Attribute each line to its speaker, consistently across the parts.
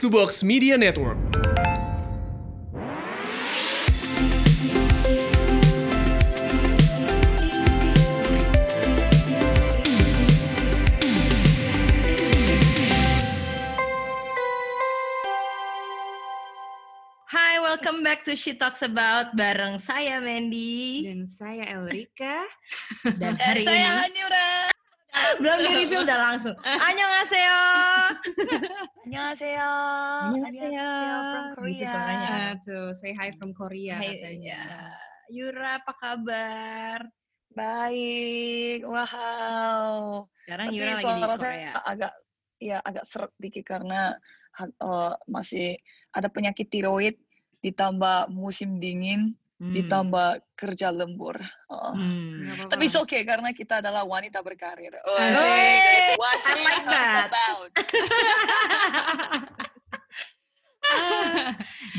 Speaker 1: Box to Box Media Network.
Speaker 2: Hai, welcome back to She Talks About bareng saya Mandy
Speaker 3: Dan saya Elrika.
Speaker 2: dan hari
Speaker 4: saya
Speaker 2: ini
Speaker 4: Hanyura.
Speaker 2: belum di review udah langsung. Annyeonghaseyo.
Speaker 4: Annyeonghaseyo.
Speaker 2: Annyeonghaseyo.
Speaker 4: from
Speaker 2: Gitu
Speaker 4: Korea.
Speaker 2: suaranya.
Speaker 3: Ah, tuh, say hi from Korea
Speaker 2: Hai,
Speaker 3: katanya.
Speaker 2: ya. Yura apa kabar?
Speaker 4: Baik. Wow.
Speaker 2: Sekarang
Speaker 4: Tapi
Speaker 2: Yura lagi di Korea.
Speaker 4: saya agak ya agak seret dikit karena eh, masih ada penyakit tiroid ditambah musim dingin
Speaker 2: Hmm.
Speaker 4: ditambah kerja lembur. Oh.
Speaker 2: Hmm.
Speaker 4: Tapi it's okay karena kita adalah wanita berkarir. Oh,
Speaker 3: Hey,
Speaker 4: what
Speaker 3: I like that.
Speaker 4: about.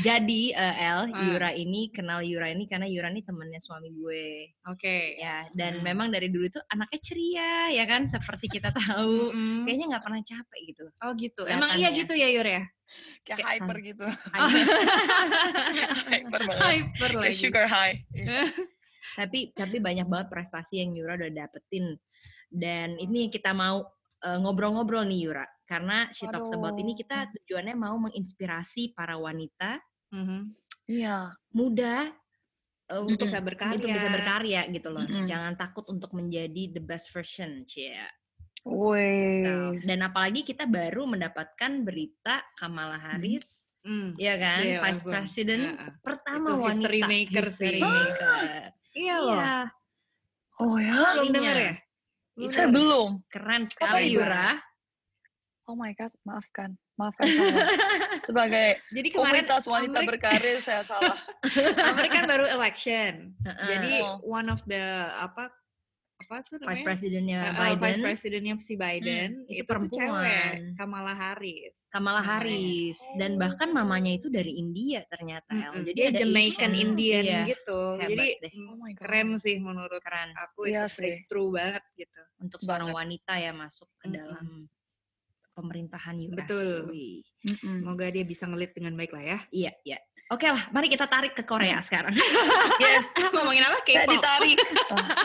Speaker 2: Jadi eh, El,
Speaker 3: Ah.
Speaker 2: Yura ini kenal Yura ini karena Yura ini temennya suami gue.
Speaker 3: Oke.
Speaker 2: Ya, dan
Speaker 3: Hmm.
Speaker 2: memang dari dulu tuh anaknya ceria, ya kan? Seperti kita tahu.
Speaker 3: Mm-mm.
Speaker 2: Kayaknya nggak pernah capek gitu.
Speaker 3: Oh gitu. Emang iya
Speaker 2: ya.
Speaker 3: gitu ya Yur ya?
Speaker 4: Kayak
Speaker 2: Kayak
Speaker 4: hyper gitu. hyper banget.
Speaker 3: Hyper
Speaker 4: Kayak
Speaker 3: lagi.
Speaker 4: sugar high.
Speaker 2: tapi tapi banyak banget prestasi yang Yura udah dapetin dan ini yang kita mau eh, ngobrol-ngobrol nih Yura karena She Talks About ini kita tujuannya mau menginspirasi para wanita
Speaker 3: Mhm.
Speaker 4: Iya.
Speaker 2: muda eh, untuk
Speaker 3: Bisa berkarya.
Speaker 2: untuk bisa berkarya gitu loh
Speaker 4: Mm-mm.
Speaker 2: jangan takut untuk menjadi the best version cie
Speaker 4: Wih.
Speaker 2: dan apalagi kita baru mendapatkan berita Kamala Harris
Speaker 3: Mm.
Speaker 2: ya kan
Speaker 3: Iya,
Speaker 2: vice
Speaker 3: langsung.
Speaker 2: president
Speaker 3: Ya, ah.
Speaker 2: pertama
Speaker 3: Itu
Speaker 2: wanita
Speaker 3: history maker
Speaker 2: history
Speaker 3: sih.
Speaker 2: maker.
Speaker 3: Iya loh.
Speaker 2: Iya,
Speaker 4: Oh ya?
Speaker 3: Belum denger ya? Belum
Speaker 4: Saya belum.
Speaker 2: keren sekali. Yura
Speaker 4: Oh my god, maafkan. Maafkan saya. Sebagai
Speaker 3: Jadi kemarin
Speaker 4: komunitas wanita
Speaker 3: Amrik-
Speaker 4: berkarir saya salah.
Speaker 3: Amerika baru election.
Speaker 2: Heeh.
Speaker 3: Jadi
Speaker 4: Oh.
Speaker 3: one of the apa apa tuh
Speaker 2: vice
Speaker 3: namanya?
Speaker 2: presidennya
Speaker 3: Uh, uh,
Speaker 2: Biden
Speaker 3: Vice Presidennya si Biden
Speaker 2: itu
Speaker 3: itu, tuh
Speaker 2: perempuan.
Speaker 3: cewek Kamala Harris.
Speaker 2: Kamala. Harris dan bahkan mamanya itu dari India ternyata El.
Speaker 3: Mm-mm.
Speaker 2: jadi
Speaker 3: dia
Speaker 2: ada
Speaker 3: Jamaican
Speaker 2: Asian.
Speaker 3: Indian
Speaker 2: Iya,
Speaker 3: gitu.
Speaker 2: hebat
Speaker 3: Jadi
Speaker 2: deh.
Speaker 3: mm,
Speaker 4: Oh my God.
Speaker 3: keren sih menurut
Speaker 2: keren
Speaker 3: aku
Speaker 4: Iya
Speaker 3: itu
Speaker 4: sih.
Speaker 3: breakthrough banget gitu.
Speaker 2: untuk seorang
Speaker 4: Banget.
Speaker 2: wanita ya masuk ke
Speaker 3: Mm-mm.
Speaker 2: dalam pemerintahan US.
Speaker 3: Betul.
Speaker 2: Wih.
Speaker 4: Mm-mm.
Speaker 3: Semoga dia bisa ngelit dengan baik lah ya.
Speaker 2: Iya, iya. Oke lah, mari kita tarik ke Korea sekarang.
Speaker 4: Yes.
Speaker 2: Ngomongin apa? K-pop.
Speaker 4: ditarik.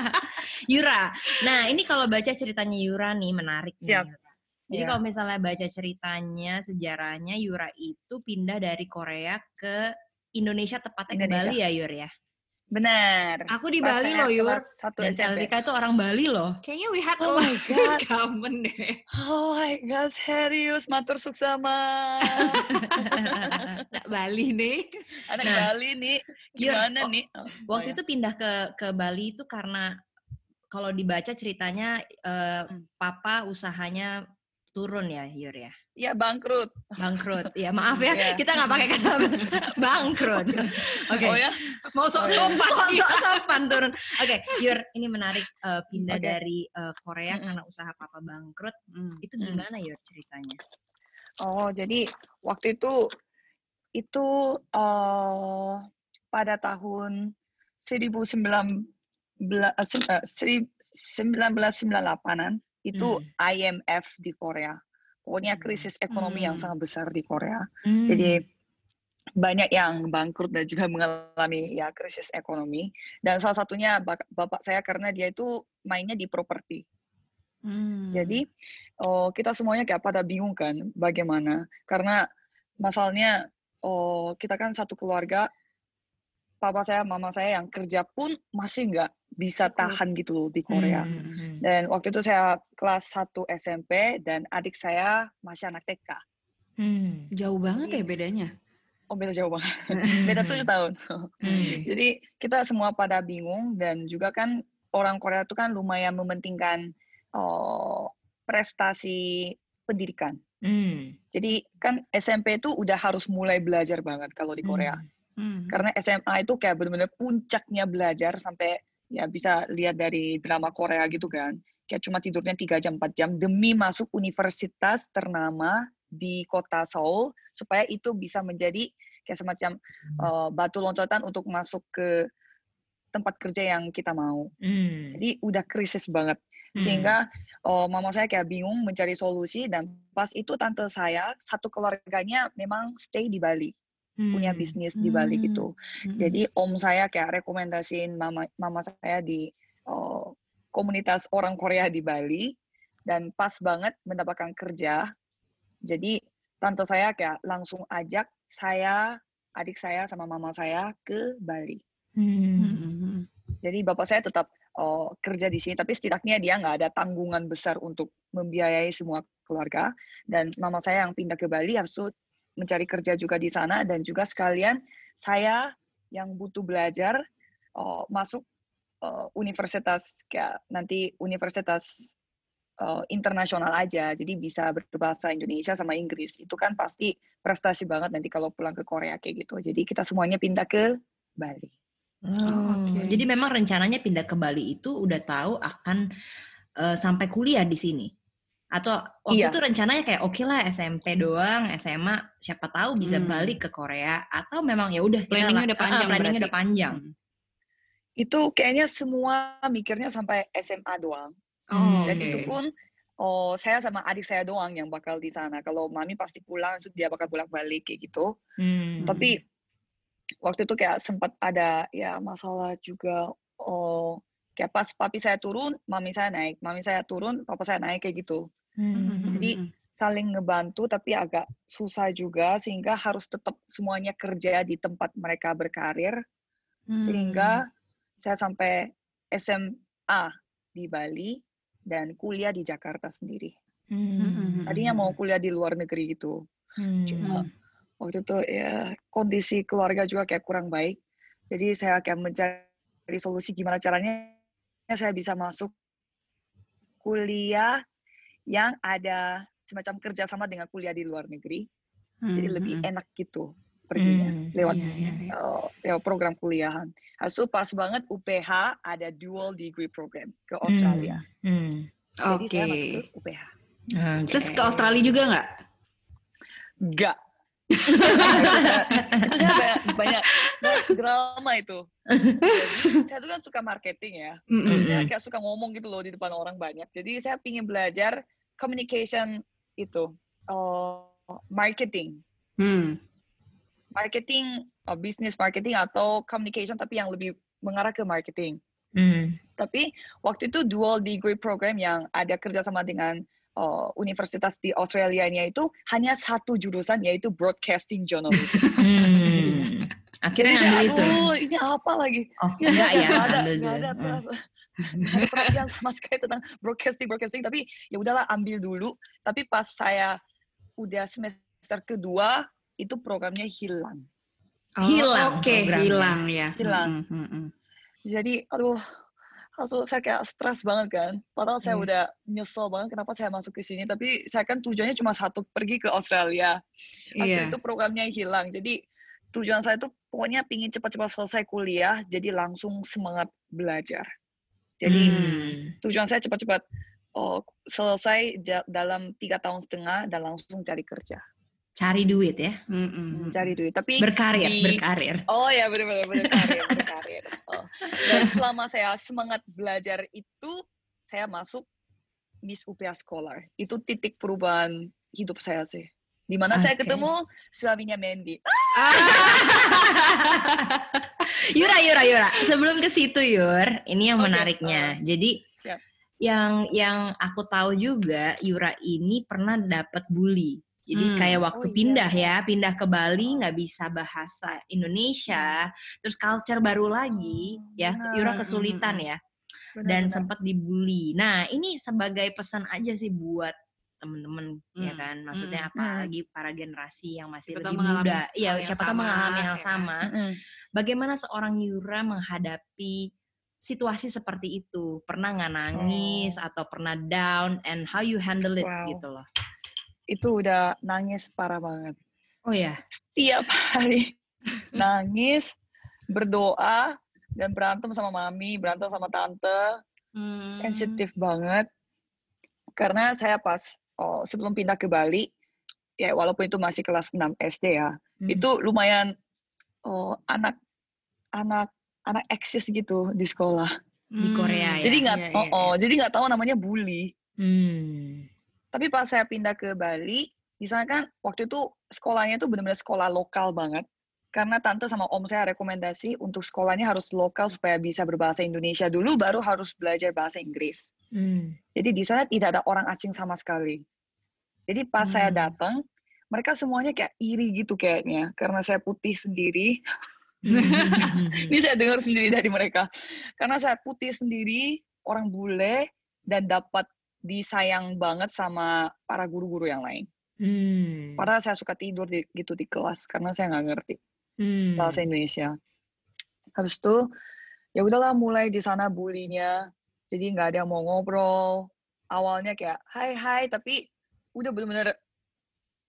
Speaker 2: Yura. Nah, ini kalau baca ceritanya Yura nih menarik nih.
Speaker 4: Siap.
Speaker 2: Yura. Jadi
Speaker 4: Iya.
Speaker 2: kalau misalnya baca ceritanya, sejarahnya Yura itu pindah dari Korea ke Indonesia tepatnya ke
Speaker 4: Indonesia.
Speaker 2: Bali ya Yur ya.
Speaker 4: Benar.
Speaker 3: Aku di Bali loh Yur.
Speaker 4: Satu
Speaker 2: Dan
Speaker 4: SMP.
Speaker 2: Itu orang Bali loh.
Speaker 3: Kayaknya we had
Speaker 4: Oh my God.
Speaker 3: common deh.
Speaker 4: Oh my god, serius matur suksama.
Speaker 3: Nah, Bali nih.
Speaker 4: Anak
Speaker 2: Nah.
Speaker 4: Bali nih, gimana
Speaker 2: oh,
Speaker 4: nih? Oh,
Speaker 2: Waktu
Speaker 4: oh ya.
Speaker 2: itu pindah ke ke Bali itu karena kalau dibaca ceritanya eh,
Speaker 4: Hmm.
Speaker 2: papa usahanya turun ya Yur ya.
Speaker 4: Ya bangkrut.
Speaker 2: Bangkrut. ya maaf ya,
Speaker 4: Iya.
Speaker 2: kita nggak pakai kata bangkrut. Oke.
Speaker 4: Oh ya?
Speaker 2: Mau sok sopan, sok sopan turun. Oke, Yur, ini menarik eh, pindah
Speaker 4: Oke.
Speaker 2: dari eh, Korea
Speaker 4: Mm-mm.
Speaker 2: karena usaha papa bangkrut.
Speaker 3: Hmm.
Speaker 2: Itu
Speaker 4: Mm.
Speaker 2: gimana Yur ceritanya?
Speaker 4: Oh, jadi waktu itu itu eh pada tahun 1998-an itu
Speaker 2: Hmm.
Speaker 4: IMF di Korea. Pokoknya
Speaker 2: Hmm.
Speaker 4: krisis ekonomi yang
Speaker 3: Hmm.
Speaker 4: sangat besar di Korea.
Speaker 2: Hmm.
Speaker 4: Jadi banyak yang bangkrut dan juga mengalami ya krisis ekonomi. Dan salah satunya bapak saya karena dia itu mainnya di properti.
Speaker 3: Hmm.
Speaker 4: Jadi oh, kita semuanya kayak pada bingung kan bagaimana karena masalahnya oh kita kan satu keluarga papa saya mama saya yang kerja pun masih nggak bisa tahan gitu loh di Korea.
Speaker 2: Hmm, hmm, hmm.
Speaker 4: Dan waktu itu saya kelas 1 SMP dan adik saya masih anak TK.
Speaker 2: Hmm.
Speaker 3: jauh banget ya bedanya.
Speaker 4: Oh beda jauh banget. Beda tujuh tahun.
Speaker 2: Hmm.
Speaker 4: Jadi kita semua pada bingung dan juga kan orang Korea itu kan lumayan mementingkan oh, prestasi pendidikan.
Speaker 2: Hmm.
Speaker 4: Jadi kan SMP itu udah harus mulai belajar banget kalau di Korea.
Speaker 3: Hmm.
Speaker 4: Karena SMA itu kayak benar-benar puncaknya belajar sampai ya bisa lihat dari drama Korea gitu kan. Kayak cuma tidurnya 3 jam 4 jam demi masuk universitas ternama di kota Seoul supaya itu bisa menjadi kayak semacam uh, batu loncatan untuk masuk ke tempat kerja yang kita mau.
Speaker 2: Hmm.
Speaker 4: Jadi udah krisis banget.
Speaker 2: Hmm.
Speaker 4: Sehingga oh, mama saya kayak bingung mencari solusi dan pas itu tante saya satu keluarganya memang stay di Bali, punya
Speaker 2: Hmm.
Speaker 4: bisnis di Bali
Speaker 3: Hmm.
Speaker 4: gitu.
Speaker 3: Mm-mm.
Speaker 4: Jadi om saya kayak rekomendasiin mama mama saya di oh, komunitas orang Korea di Bali dan pas banget mendapatkan kerja. Jadi tante saya kayak langsung ajak saya, adik saya sama mama saya ke Bali.
Speaker 2: Hmm.
Speaker 3: Mm-mm.
Speaker 4: Jadi bapak saya tetap oh, kerja di sini, tapi setidaknya dia nggak ada tanggungan besar untuk membiayai semua keluarga. Dan mama saya yang pindah ke Bali harus mencari kerja juga di sana dan juga sekalian saya yang butuh belajar oh, masuk oh, universitas kayak nanti universitas oh, internasional aja, jadi bisa berbahasa Indonesia sama Inggris. Itu kan pasti prestasi banget nanti kalau pulang ke Korea kayak gitu. Jadi kita semuanya pindah ke Bali.
Speaker 2: Oh,
Speaker 3: oke.
Speaker 2: Jadi memang rencananya pindah ke Bali itu udah tahu akan eh, sampai kuliah di sini. Atau waktu
Speaker 4: Iya.
Speaker 2: itu rencananya kayak oke lah SMP doang, SMA siapa tahu bisa
Speaker 3: Hmm.
Speaker 2: balik ke Korea atau memang ya udah
Speaker 3: Planningnya
Speaker 2: lah-
Speaker 3: udah
Speaker 2: ah,
Speaker 3: panjang
Speaker 2: planningnya
Speaker 3: berarti.
Speaker 2: udah panjang.
Speaker 4: Itu kayaknya semua mikirnya sampai SMA doang.
Speaker 3: Oh,
Speaker 4: Dan
Speaker 3: oke.
Speaker 4: itu pun oh saya sama adik saya doang yang bakal di sana. Kalau mami pasti pulang, dia bakal bolak-balik kayak gitu.
Speaker 2: Hmm.
Speaker 4: Tapi waktu itu kayak sempat ada ya masalah juga. Oh, kayak pas papi saya turun, mami saya naik. Mami saya turun, papa saya naik kayak gitu.
Speaker 2: Hmm.
Speaker 4: Jadi, Saling ngebantu tapi agak susah juga sehingga harus tetap semuanya kerja di tempat mereka berkarir.
Speaker 3: Hmm.
Speaker 4: Sehingga saya sampai SMA di Bali dan kuliah di Jakarta sendiri.
Speaker 2: Hmm.
Speaker 4: Tadinya mau kuliah di luar negeri gitu.
Speaker 2: Hmm.
Speaker 4: Cuma waktu itu ya kondisi keluarga juga kayak kurang baik. Jadi saya kayak mencari solusi gimana caranya saya bisa masuk kuliah yang ada semacam kerjasama dengan kuliah di luar negeri. Jadi lebih enak gitu perginya
Speaker 2: Hmm.
Speaker 4: lewat
Speaker 3: Iya, iya, iya.
Speaker 4: uh, lewat program kuliahan. Habis itu pas banget UPH ada dual degree program ke Australia.
Speaker 2: Hmm.
Speaker 4: Jadi
Speaker 3: Oke.
Speaker 4: saya masuk ke UPH.
Speaker 2: Oke.
Speaker 3: Terus ke Australia juga nggak?
Speaker 4: Enggak. Itu saya, banyak, banyak, drama itu. Jadi, saya tuh kan suka marketing ya. Jadi saya kayak suka ngomong gitu loh di depan orang banyak. Jadi saya pingin belajar communication itu, uh, marketing.
Speaker 3: Hmm.
Speaker 4: Marketing, uh, business marketing atau communication tapi yang lebih mengarah ke marketing.
Speaker 2: Hmm.
Speaker 4: Tapi waktu itu dual degree program yang ada kerjasama dengan uh, universitas di Australia ini itu hanya satu jurusan yaitu broadcasting journalism.
Speaker 2: Hmm. Akhirnya
Speaker 4: Jadi
Speaker 2: ambil itu.
Speaker 4: aduh ini apa lagi?
Speaker 2: Oh,
Speaker 4: Ya,
Speaker 2: enggak ya,
Speaker 4: nggak ada,
Speaker 2: ambil
Speaker 4: nggak
Speaker 2: dulu.
Speaker 4: ada,
Speaker 2: Hmm.
Speaker 4: perasa- nggak ada perhatian sama sekali tentang broadcasting broadcasting. Tapi ya udahlah ambil dulu. Tapi pas saya udah semester kedua itu programnya hilang.
Speaker 3: Oh,
Speaker 2: Hilang
Speaker 3: Oke,
Speaker 2: programnya.
Speaker 3: hilang ya.
Speaker 4: Hilang.
Speaker 3: Mm-mm, mm-mm.
Speaker 4: Jadi aduh, aduh saya kayak stres banget kan. Padahal saya
Speaker 3: Iya.
Speaker 4: udah nyesel banget kenapa saya masuk ke sini. Tapi saya kan tujuannya cuma satu pergi ke Australia. Habis
Speaker 3: Iya.
Speaker 4: itu programnya hilang. Jadi tujuan saya tuh pokoknya pingin cepat-cepat selesai kuliah. Jadi langsung semangat belajar. Jadi
Speaker 2: Hmm.
Speaker 4: tujuan saya cepat-cepat oh, selesai da- dalam tiga tahun setengah dan langsung cari kerja,
Speaker 2: Cari duit ya.
Speaker 3: Mm-mm.
Speaker 4: cari duit. Tapi
Speaker 2: Berkarir,
Speaker 4: di-
Speaker 2: berkarir.
Speaker 4: Oh ya benar-benar berkarir, berkarir. Oh. Dan selama saya semangat belajar itu, saya masuk Miss UPA Scholar. Itu titik perubahan hidup saya sih. Di mana saya ketemu suaminya Mandy.
Speaker 2: Yura, Yura, Yura. Sebelum ke situ, Yur, ini yang
Speaker 4: Oke,
Speaker 2: menariknya. Jadi
Speaker 4: siap.
Speaker 2: yang yang aku tahu juga Yura ini pernah dapat bully. Jadi
Speaker 3: Hmm.
Speaker 2: kayak waktu
Speaker 4: Oh, iya.
Speaker 2: pindah ya, pindah ke Bali nggak bisa bahasa Indonesia, terus culture baru lagi, ya
Speaker 4: benar.
Speaker 2: Yura
Speaker 3: Hmm,
Speaker 2: kesulitan
Speaker 3: hmm,
Speaker 2: ya, dan
Speaker 4: Benar-benar.
Speaker 2: sempat dibully. Nah ini sebagai pesan aja sih buat temen-temen ya
Speaker 3: Hmm,
Speaker 2: kan, maksudnya
Speaker 3: hmm,
Speaker 2: apalagi para generasi yang masih
Speaker 3: Siapa
Speaker 2: lebih muda, ya siapa tahu mengalami hal
Speaker 3: ya kan?
Speaker 2: sama
Speaker 4: Mm-mm.
Speaker 2: bagaimana seorang Yura menghadapi situasi seperti itu? Pernah nggak nangis
Speaker 4: Oh.
Speaker 2: atau pernah down and how you handle it
Speaker 4: Wow.
Speaker 2: gitu loh?
Speaker 4: Itu udah nangis parah banget.
Speaker 2: Oh ya,
Speaker 4: Tiap hari nangis, berdoa, dan berantem sama mami, berantem sama tante.
Speaker 3: Hmm.
Speaker 4: sensitif banget karena saya pas oh, sebelum pindah ke Bali ya walaupun itu masih kelas 6 SD ya
Speaker 2: Hmm.
Speaker 4: itu lumayan oh, anak anak anak eksis gitu di sekolah
Speaker 2: di Korea ya.
Speaker 4: Jadi nggak,
Speaker 3: Iya,
Speaker 4: oh,
Speaker 3: iya,
Speaker 4: oh,
Speaker 3: iya.
Speaker 4: jadi nggak tahu namanya bully.
Speaker 2: Hmm.
Speaker 4: Tapi pas saya pindah ke Bali, di sana kan waktu itu sekolahnya itu benar-benar sekolah lokal banget. Karena tante sama om saya rekomendasi untuk sekolahnya harus lokal supaya bisa berbahasa Indonesia dulu, baru harus belajar bahasa Inggris.
Speaker 2: Hmm.
Speaker 4: Jadi di sana tidak ada orang asing sama sekali. Jadi pas saya
Speaker 2: Hmm.
Speaker 4: datang, mereka semuanya kayak iri gitu kayaknya, karena saya putih sendiri. Ini saya dengar sendiri dari mereka. Karena saya putih sendiri, orang bule, dan dapat disayang banget sama para guru-guru yang lain.
Speaker 2: Hmm.
Speaker 4: Padahal saya suka tidur di, gitu di kelas karena saya nggak ngerti
Speaker 2: Hmm.
Speaker 4: bahasa Indonesia. Habis itu ya udahlah mulai di sana bulinya. Jadi nggak ada yang mau ngobrol. Awalnya kayak hai hai tapi udah bener-bener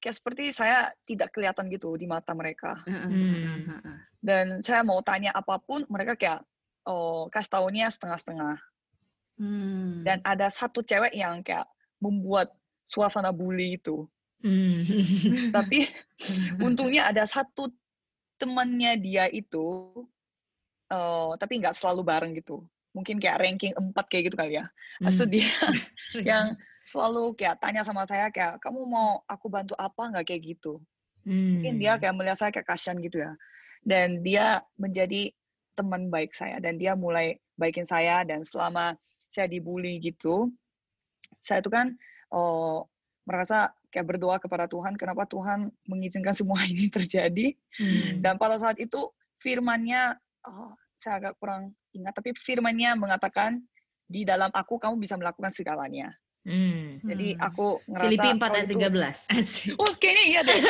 Speaker 4: kayak seperti saya tidak kelihatan gitu di mata mereka.
Speaker 2: Hmm.
Speaker 4: Dan saya mau tanya apa pun mereka kayak oh kasih taunya setengah-setengah.
Speaker 3: Hmm.
Speaker 4: Dan ada satu cewek yang kayak membuat suasana bully itu.
Speaker 2: Hmm.
Speaker 4: Tapi untungnya ada satu temannya dia itu, eh, tapi nggak selalu bareng gitu. Mungkin kayak ranking 4 kayak gitu kali ya.
Speaker 2: Hmm.
Speaker 4: dia yang selalu kayak tanya sama saya kayak, kamu mau aku bantu apa nggak kayak gitu. Mungkin dia
Speaker 2: Hmm.
Speaker 4: kayak melihat saya kayak kasihan gitu ya. Dan dia menjadi teman baik saya. Dan dia mulai baikin saya. Dan selama saya dibully gitu, saya itu kan oh, merasa kayak berdoa kepada Tuhan, kenapa Tuhan mengizinkan semua ini terjadi.
Speaker 2: Hmm.
Speaker 4: Dan pada saat itu firmannya, oh, saya agak kurang ingat, tapi firmannya mengatakan, di dalam aku kamu bisa melakukan segalanya.
Speaker 2: Hmm.
Speaker 4: Jadi
Speaker 3: Hmm.
Speaker 4: aku ngerasa
Speaker 2: Filipi 4
Speaker 4: kalau
Speaker 2: ayat
Speaker 4: itu-
Speaker 2: 13. Asik.
Speaker 4: Oh, kayaknya iya deh.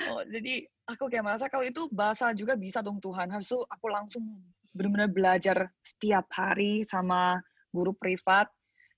Speaker 4: Oh, jadi aku kayak merasa kalau itu bahasa juga bisa dong Tuhan. Habis itu aku langsung benar-benar belajar setiap hari sama guru privat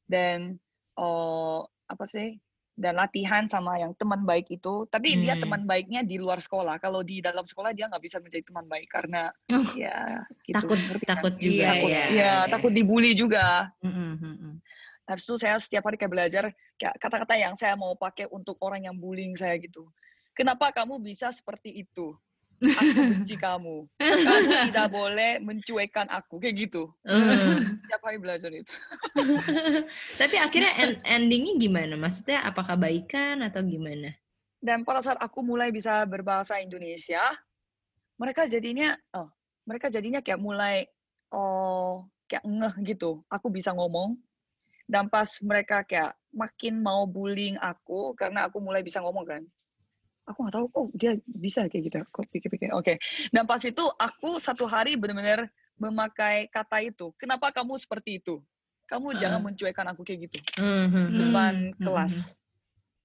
Speaker 4: dan oh apa sih dan latihan sama yang teman baik itu. Tapi dia
Speaker 2: Hmm.
Speaker 4: teman baiknya di luar sekolah. Kalau di dalam sekolah dia nggak bisa menjadi teman baik karena
Speaker 2: Oh.
Speaker 4: ya gitu.
Speaker 2: Takut
Speaker 4: ngerti kan?
Speaker 2: takut juga
Speaker 3: Iya,
Speaker 4: Takut,
Speaker 2: ya.
Speaker 4: ya, takut dibully juga.
Speaker 3: Hmm, hmm, hmm.
Speaker 4: Habis itu saya setiap hari kayak belajar kayak kata-kata yang saya mau pakai untuk orang yang bullying saya gitu. Kenapa kamu bisa seperti itu? Aku benci kamu. Kamu tidak boleh mencuekkan aku kayak gitu.
Speaker 2: Hmm.
Speaker 4: Setiap hari belajar itu.
Speaker 2: Tapi akhirnya en- endingnya gimana? Maksudnya apakah baikan atau gimana?
Speaker 4: Dan pada saat aku mulai bisa berbahasa Indonesia, mereka jadinya oh, mereka jadinya kayak mulai oh kayak ngeh gitu. Aku bisa ngomong. Dan pas mereka kayak makin mau bullying aku karena aku mulai bisa ngomong kan. Aku nggak tahu kok dia bisa kayak gitu. Kok pikir-pikir. Oke. Dan pas itu aku satu hari benar-benar memakai kata itu. Kenapa kamu seperti itu? Kamu jangan
Speaker 2: Ah.
Speaker 4: mencuekkan aku kayak gitu
Speaker 2: Hmm, hmm, hmm.
Speaker 4: depan
Speaker 3: Hmm, hmm,
Speaker 4: kelas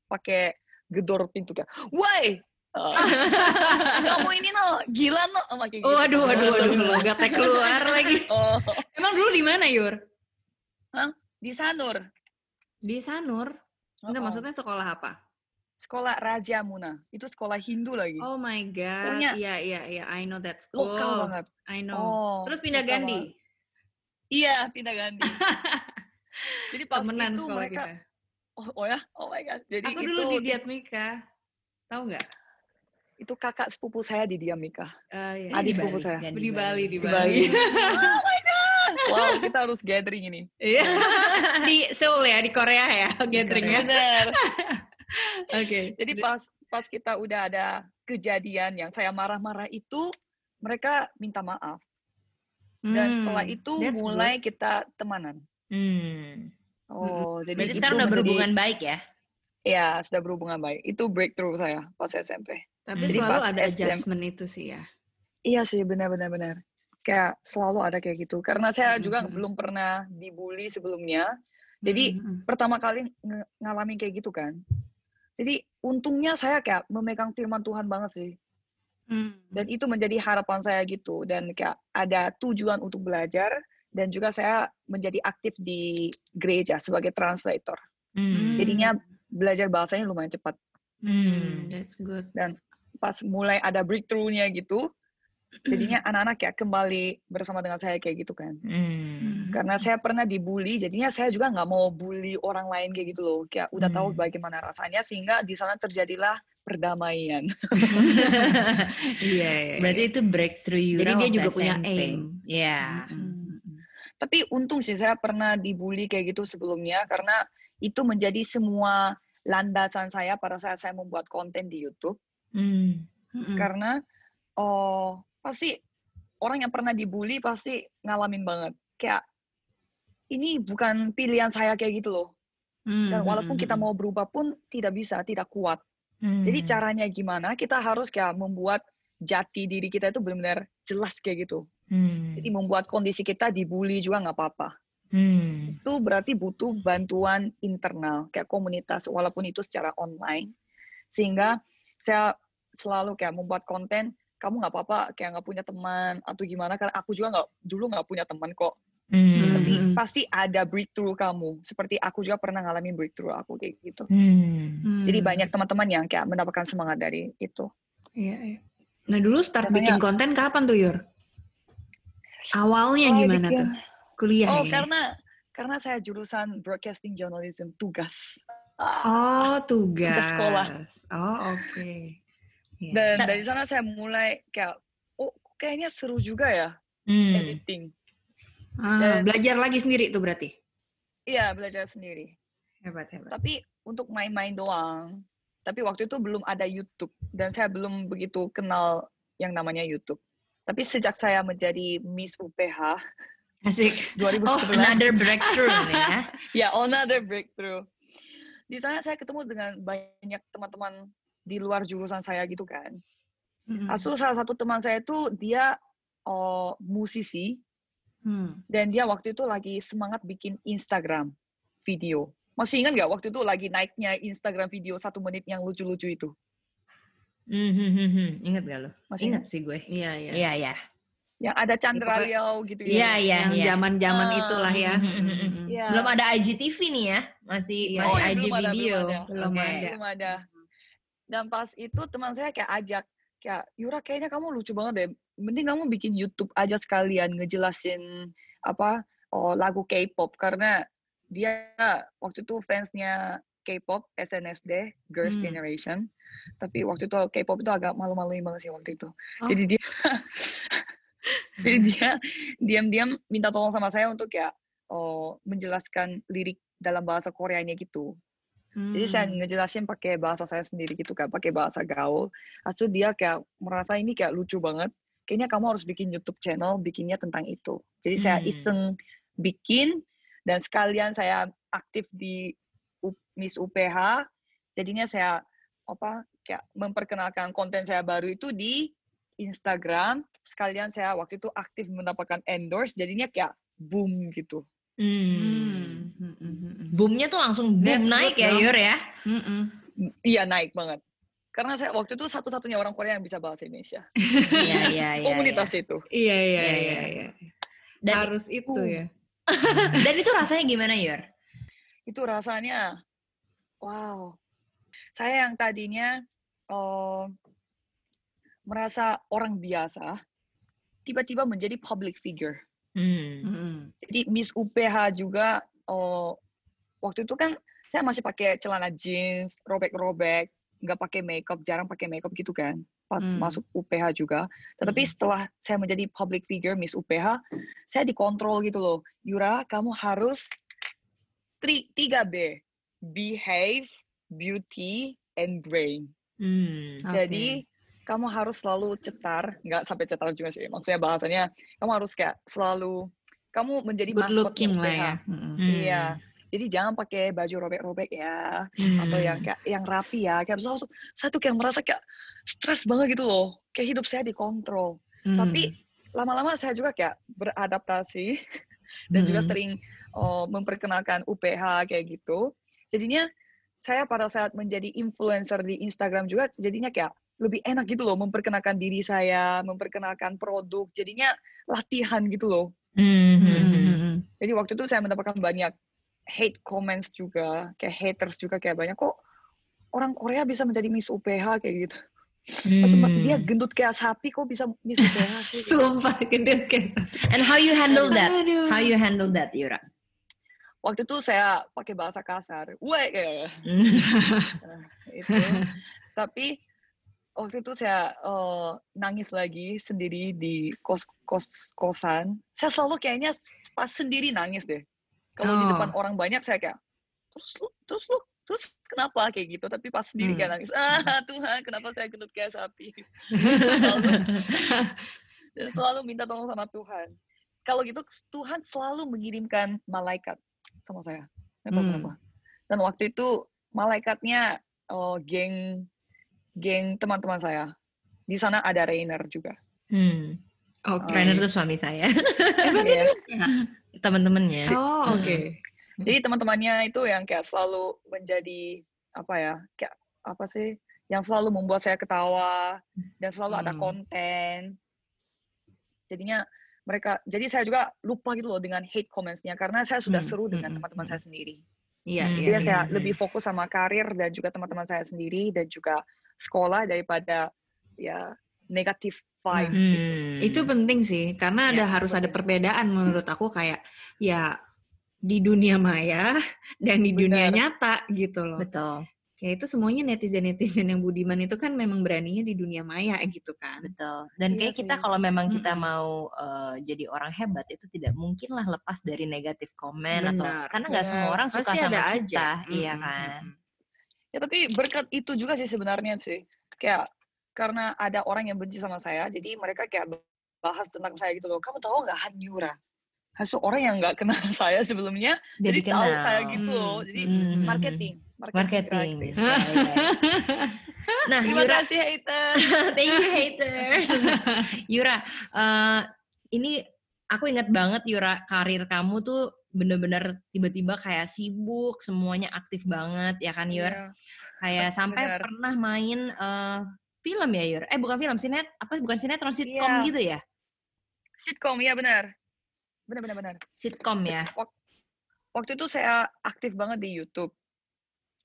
Speaker 4: pakai gedor pintu kayak woi uh, kamu ini no gila no sama kayak gitu.
Speaker 3: Waduh, waduh, waduh, logatnya keluar lagi.
Speaker 4: oh
Speaker 3: Emang dulu di mana, Yur?
Speaker 4: di Sanur
Speaker 3: Di Sanur. Enggak,
Speaker 4: Oh,
Speaker 3: maksudnya sekolah apa?
Speaker 4: Sekolah Raja Muna itu sekolah Hindu lagi
Speaker 3: Oh my god.
Speaker 4: Punya-
Speaker 3: Iya, iya, iya. I know that school.
Speaker 4: lokal banget
Speaker 3: I know.
Speaker 4: oh
Speaker 3: Terus pindah
Speaker 4: lokal
Speaker 3: Gandhi.
Speaker 4: banget. iya pindah Gandhi jadi pas
Speaker 3: Temenan
Speaker 4: itu
Speaker 3: sekolah
Speaker 4: mereka
Speaker 3: kita.
Speaker 4: oh, oh ya oh my god jadi
Speaker 3: Aku
Speaker 4: itu
Speaker 3: dulu di Diatmika. Tahu nggak?
Speaker 4: itu kakak sepupu saya di Diamika
Speaker 3: Eh, iya.
Speaker 2: Ini
Speaker 4: Adik
Speaker 2: di
Speaker 4: sepupu
Speaker 2: Bali,
Speaker 4: saya.
Speaker 3: di Bali, di
Speaker 4: di
Speaker 3: Bali.
Speaker 4: Bali oh my god wow kita harus gathering ini
Speaker 3: Iya. di Seoul ya, di Korea ya, gatheringnya.
Speaker 4: bener
Speaker 3: Oke.
Speaker 4: Jadi pas pas kita udah ada kejadian yang saya marah-marah itu, mereka minta maaf. Dan setelah
Speaker 3: Hmm,
Speaker 4: itu
Speaker 3: that's
Speaker 4: mulai kita temanan.
Speaker 2: Hmm.
Speaker 4: Oh, jadi
Speaker 2: Berarti sekarang udah
Speaker 4: menjadi-
Speaker 2: berhubungan baik ya?
Speaker 4: Ya, sudah berhubungan baik. Itu breakthrough saya pas SMP.
Speaker 3: Tapi
Speaker 2: Jadi
Speaker 3: selalu ada
Speaker 4: SM
Speaker 3: adjustment itu sih ya.
Speaker 4: Iya sih, benar-benar benar. Kayak selalu ada kayak gitu. Karena saya juga
Speaker 3: Mhm.
Speaker 4: belum pernah dibully sebelumnya. Jadi
Speaker 3: Mm-mm.
Speaker 4: pertama kali nge- ngalamin kayak gitu kan. Jadi untungnya saya kayak memegang firman Tuhan banget sih.
Speaker 3: Mm.
Speaker 4: dan itu menjadi harapan saya gitu dan kayak ada tujuan untuk belajar dan juga saya menjadi aktif di gereja sebagai translator
Speaker 2: Hmm.
Speaker 4: jadinya belajar bahasanya lumayan cepat
Speaker 2: Hmm.
Speaker 3: That's good.
Speaker 4: pas mulai ada breakthrough-nya gitu jadinya
Speaker 3: Hmm.
Speaker 4: anak-anak kayak kembali bersama dengan saya kayak gitu kan
Speaker 2: Hmm.
Speaker 4: karena saya pernah dibully jadinya saya juga nggak mau bully orang lain kayak gitu loh kayak udah tahu
Speaker 2: Hmm.
Speaker 4: bagaimana rasanya sehingga di sana terjadilah perdamaian.
Speaker 3: Iya, iya.
Speaker 2: Berarti itu breakthrough Yura
Speaker 3: Jadi dia juga punya aim.
Speaker 2: Iya.
Speaker 3: Mm-mm.
Speaker 4: Tapi untung sih saya pernah dibully kayak gitu sebelumnya karena itu menjadi semua landasan saya pada saat saya membuat konten di YouTube.
Speaker 2: Hmm.
Speaker 3: Mm-mm.
Speaker 4: Karena oh pasti orang yang pernah dibully pasti ngalamin banget. Kayak ini bukan pilihan saya kayak gitu loh. Dan walaupun kita mau berubah pun tidak bisa, tidak kuat. Jadi
Speaker 2: Hmm.
Speaker 4: caranya gimana? Kita harus kayak membuat jati diri kita itu benar-benar jelas kayak gitu.
Speaker 2: Hmm.
Speaker 4: Jadi membuat kondisi kita dibully juga nggak apa-apa.
Speaker 2: Hmm.
Speaker 4: Itu berarti butuh bantuan internal, kayak komunitas, walaupun itu secara online. Sehingga saya selalu kayak membuat konten, kamu nggak apa-apa, kayak nggak punya teman atau gimana. Karena aku juga nggak dulu nggak punya teman kok.
Speaker 2: Hmm.
Speaker 4: Tapi
Speaker 3: Mhm.
Speaker 4: pasti ada breakthrough kamu. Seperti aku juga pernah ngalamin breakthrough aku kayak gitu.
Speaker 2: Hmm.
Speaker 3: Hmm.
Speaker 4: Jadi banyak teman-teman yang kayak mendapatkan semangat dari itu.
Speaker 3: Iya, iya. Nah dulu start
Speaker 4: Biasanya-
Speaker 3: bikin konten kapan tuh Yur? Awalnya
Speaker 4: Oh,
Speaker 3: gimana
Speaker 4: bikin-
Speaker 3: tuh? Kuliah
Speaker 4: Oh,
Speaker 3: ini?
Speaker 4: karena karena saya jurusan broadcasting journalism tugas.
Speaker 3: Oh, tugas.
Speaker 4: sekolah.
Speaker 3: Oh, oke. Iya.
Speaker 4: Dan dari sana saya mulai kayak oh kayaknya seru juga ya
Speaker 2: Hmm.
Speaker 4: editing.
Speaker 3: Ah,
Speaker 4: dan-
Speaker 3: belajar lagi sendiri tuh berarti?
Speaker 4: Iya, belajar sendiri.
Speaker 3: Hebat, hebat.
Speaker 4: Tapi untuk main-main doang. Tapi waktu itu belum ada YouTube dan saya belum begitu kenal yang namanya YouTube. Tapi sejak saya menjadi Miss UPH
Speaker 3: Asik.
Speaker 4: 2011,
Speaker 2: Oh, another breakthrough nih ya.
Speaker 4: ya another breakthrough. Di sana saya ketemu dengan banyak teman-teman di luar jurusan saya gitu kan. Asu salah satu teman saya itu dia oh, musisi
Speaker 3: Hmm.
Speaker 4: dan dia waktu itu lagi semangat bikin Instagram video. Masih ingat nggak waktu itu lagi naiknya Instagram video satu menit yang lucu-lucu itu?
Speaker 2: Hmm, hmm, hmm, hmm. Ingat gak lo?
Speaker 4: Masih
Speaker 2: Ingat sih gue.
Speaker 3: Iya, iya.
Speaker 2: Iya, iya.
Speaker 4: Yang ada Chandra
Speaker 3: pokoknya-
Speaker 4: Liao gitu
Speaker 2: Iya,
Speaker 4: ya.
Speaker 2: iya,
Speaker 3: Yang
Speaker 2: iya.
Speaker 3: zaman-zaman
Speaker 4: Ah,
Speaker 3: itulah ya.
Speaker 2: mm, mm, mm, mm.
Speaker 3: Mm-mm.
Speaker 4: Iya.
Speaker 2: Belum ada IGTV nih ya. Masih
Speaker 3: Iya,
Speaker 2: masih
Speaker 4: Oh, iya,
Speaker 2: IG
Speaker 4: belum ada,
Speaker 2: video.
Speaker 4: belum ada.
Speaker 3: Belum
Speaker 2: Oke.
Speaker 3: ada.
Speaker 4: Belum ada. Dan pas itu teman saya kayak ajak, kayak Yura kayaknya kamu lucu banget deh. Mending kamu bikin YouTube aja sekalian ngejelasin apa oh, lagu K-pop karena dia waktu itu fansnya K-pop SNSD Girls
Speaker 3: Hmm.
Speaker 4: Generation. Tapi waktu itu K-pop itu agak malu-maluin banget sih waktu itu.
Speaker 3: Oh.
Speaker 4: Jadi dia jadi dia diam-diam minta tolong sama saya untuk ya oh, menjelaskan lirik dalam bahasa Koreanya gitu. Jadi saya
Speaker 3: Hmm.
Speaker 4: ngejelasin pakai bahasa saya sendiri gitu kan, pakai bahasa gaul. Itu dia kayak merasa ini kayak lucu banget. Kayaknya kamu harus bikin YouTube channel, bikinnya tentang itu. Jadi saya
Speaker 2: Hmm.
Speaker 4: iseng bikin dan sekalian saya aktif di Miss UPH. Jadinya saya apa kayak memperkenalkan konten saya baru itu di Instagram. Sekalian saya waktu itu aktif mendapatkan endorse. Jadinya kayak boom gitu.
Speaker 2: Hmm.
Speaker 3: Hmm. Hmm, hmm.
Speaker 2: Boomnya tuh langsung boom
Speaker 3: That's
Speaker 2: naik
Speaker 3: good
Speaker 2: ya. Yur ya.
Speaker 3: Mm-mm.
Speaker 4: Iya naik banget. Karena saya waktu itu satu-satunya orang Korea yang bisa bahasa Indonesia.
Speaker 2: Iya, iya, iya.
Speaker 4: Komunitas itu.
Speaker 3: Iya, iya,
Speaker 2: Iya,
Speaker 3: iya,
Speaker 2: iya.
Speaker 3: iya.
Speaker 2: Dan,
Speaker 3: Harus itu
Speaker 4: Uh.
Speaker 3: ya.
Speaker 2: dan itu rasanya gimana, Yur?
Speaker 4: Itu rasanya, wow. Saya yang tadinya oh, merasa orang biasa, tiba-tiba menjadi public figure.
Speaker 2: Hmm.
Speaker 3: Mm-mm.
Speaker 4: Jadi Miss UPH juga, oh, waktu itu kan saya masih pakai celana jeans, robek-robek, nggak pakai makeup, jarang pakai makeup gitu kan, pas
Speaker 3: Hmm.
Speaker 4: masuk UPH juga. Tetapi
Speaker 3: Hmm.
Speaker 4: setelah saya menjadi public figure Miss UPH, saya dikontrol gitu loh. Yura, kamu harus tri- 3B, behave, beauty, and brain.
Speaker 2: Hmm.
Speaker 3: Oke.
Speaker 4: Jadi kamu harus selalu cetar, nggak sampai cetar juga sih. Maksudnya bahasanya kamu harus kayak selalu kamu menjadi
Speaker 3: good
Speaker 4: maskotnya
Speaker 3: looking lah
Speaker 4: UPH.
Speaker 3: ya. Mm-mm.
Speaker 2: Hmm.
Speaker 4: Iya. Jadi jangan pakai baju robek-robek ya,
Speaker 2: Hmm.
Speaker 4: atau yang kayak yang rapi ya. Kayak selalu, saya tuh kayak merasa kayak stres banget gitu loh. Kayak hidup saya dikontrol.
Speaker 3: Hmm.
Speaker 4: Tapi lama-lama saya juga kayak beradaptasi dan juga
Speaker 2: Hmm.
Speaker 4: sering oh, memperkenalkan UPH kayak gitu. Jadinya saya pada saat menjadi influencer di Instagram juga jadinya kayak lebih enak gitu loh memperkenalkan diri saya, memperkenalkan produk. Jadinya latihan gitu loh.
Speaker 2: Hmm. hmm, hmm.
Speaker 3: Mm-mm.
Speaker 4: Jadi waktu itu saya mendapatkan banyak hate comments juga, kayak haters juga kayak banyak kok orang Korea bisa menjadi Miss UPH kayak gitu.
Speaker 2: Hmm.
Speaker 4: dia gendut kayak sapi kok bisa Miss UPH sih? gitu.
Speaker 3: Sumpah gendut kayak
Speaker 2: And how you handle that?
Speaker 3: Aduh.
Speaker 2: How you handle that, Yura?
Speaker 4: Waktu itu saya pakai bahasa kasar, weh kayak
Speaker 2: Hmm.
Speaker 4: itu. Tapi waktu itu saya eh, nangis lagi sendiri di kos kos kosan. Saya selalu kayaknya pas sendiri nangis deh. Kalau di depan
Speaker 3: Oh.
Speaker 4: orang banyak saya kayak terus lu terus lu terus kenapa kayak gitu tapi pas sendiri kayak nangis ah Tuhan kenapa saya gendut kayak sapi selalu, dan selalu minta tolong sama Tuhan kalau gitu Tuhan selalu mengirimkan malaikat sama saya
Speaker 3: Hmm.
Speaker 4: kenapa dan waktu itu malaikatnya oh, geng geng teman-teman saya di sana ada Rainer juga
Speaker 2: Hmm.
Speaker 3: Oke.
Speaker 2: Trainer tuh suami saya.
Speaker 4: Iya.
Speaker 2: Teman-temannya.
Speaker 3: Oh,
Speaker 2: Hmm.
Speaker 3: oke.
Speaker 4: Jadi teman-temannya itu yang kayak selalu menjadi apa ya, kayak apa sih, yang selalu membuat saya ketawa dan selalu ada
Speaker 3: Hmm.
Speaker 4: konten. Jadinya mereka, jadi saya juga lupa gitu loh dengan hate comments-nya karena saya sudah
Speaker 3: Hmm,
Speaker 4: seru
Speaker 3: hmm,
Speaker 4: dengan
Speaker 3: hmm,
Speaker 4: teman-teman
Speaker 3: hmm.
Speaker 4: saya sendiri.
Speaker 3: Iya,
Speaker 2: Hmm.
Speaker 3: iya.
Speaker 4: Jadi saya
Speaker 2: hmm,
Speaker 4: lebih fokus sama karir dan juga teman-teman saya sendiri dan juga sekolah daripada ya negatif vibe. gitu.
Speaker 2: Hmm.
Speaker 3: Itu penting sih, karena ada
Speaker 4: Ya,
Speaker 3: harus ada perbedaan menurut aku kayak ya di dunia maya dan di dunia
Speaker 4: Benar.
Speaker 3: nyata gitu loh.
Speaker 2: betul,
Speaker 3: Ya itu semuanya netizen-netizen yang budiman itu kan memang beraninya di dunia maya gitu kan.
Speaker 2: betul. Dan
Speaker 4: Iya
Speaker 2: kayak kita kalau memang kita mau eh, jadi orang hebat itu tidak mungkin lah lepas dari negatif komen atau karena nggak semua orang suka
Speaker 3: Pasti
Speaker 2: sama
Speaker 3: ada
Speaker 2: kita,
Speaker 3: aja.
Speaker 2: iya kan.
Speaker 3: mm-mm.
Speaker 4: Ya tapi berkat itu juga sih sebenarnya sih. Kayak karena ada orang yang benci sama saya, jadi mereka kayak bahas tentang saya gitu loh. Kamu tahu nggak Han Yura? Hasil orang yang nggak kenal saya sebelumnya,
Speaker 2: Jadi
Speaker 4: jadi tahu
Speaker 2: kenal.
Speaker 4: saya gitu loh.
Speaker 3: Hmm,
Speaker 4: Jadi
Speaker 2: hmm, hmm,
Speaker 4: marketing,
Speaker 2: Marketing.
Speaker 4: gratis.
Speaker 2: Iya, iya. Nah,
Speaker 4: Terima
Speaker 2: Yura,
Speaker 4: kasih hater.
Speaker 2: thank you haters. Yura, eh, ini aku ingat banget Yura, karir kamu tuh bener-bener tiba-tiba kayak sibuk, semuanya aktif banget ya kan Yur?
Speaker 4: Iya.
Speaker 2: Kayak sampai pernah main eh, film ya Yur? Eh bukan film, sinet apa bukan sinetron sitkom
Speaker 4: Iya.
Speaker 2: gitu ya?
Speaker 4: Sitkom, ya benar. Benar, benar, benar.
Speaker 2: Sitkom ya.
Speaker 4: Waktu itu saya aktif banget di YouTube.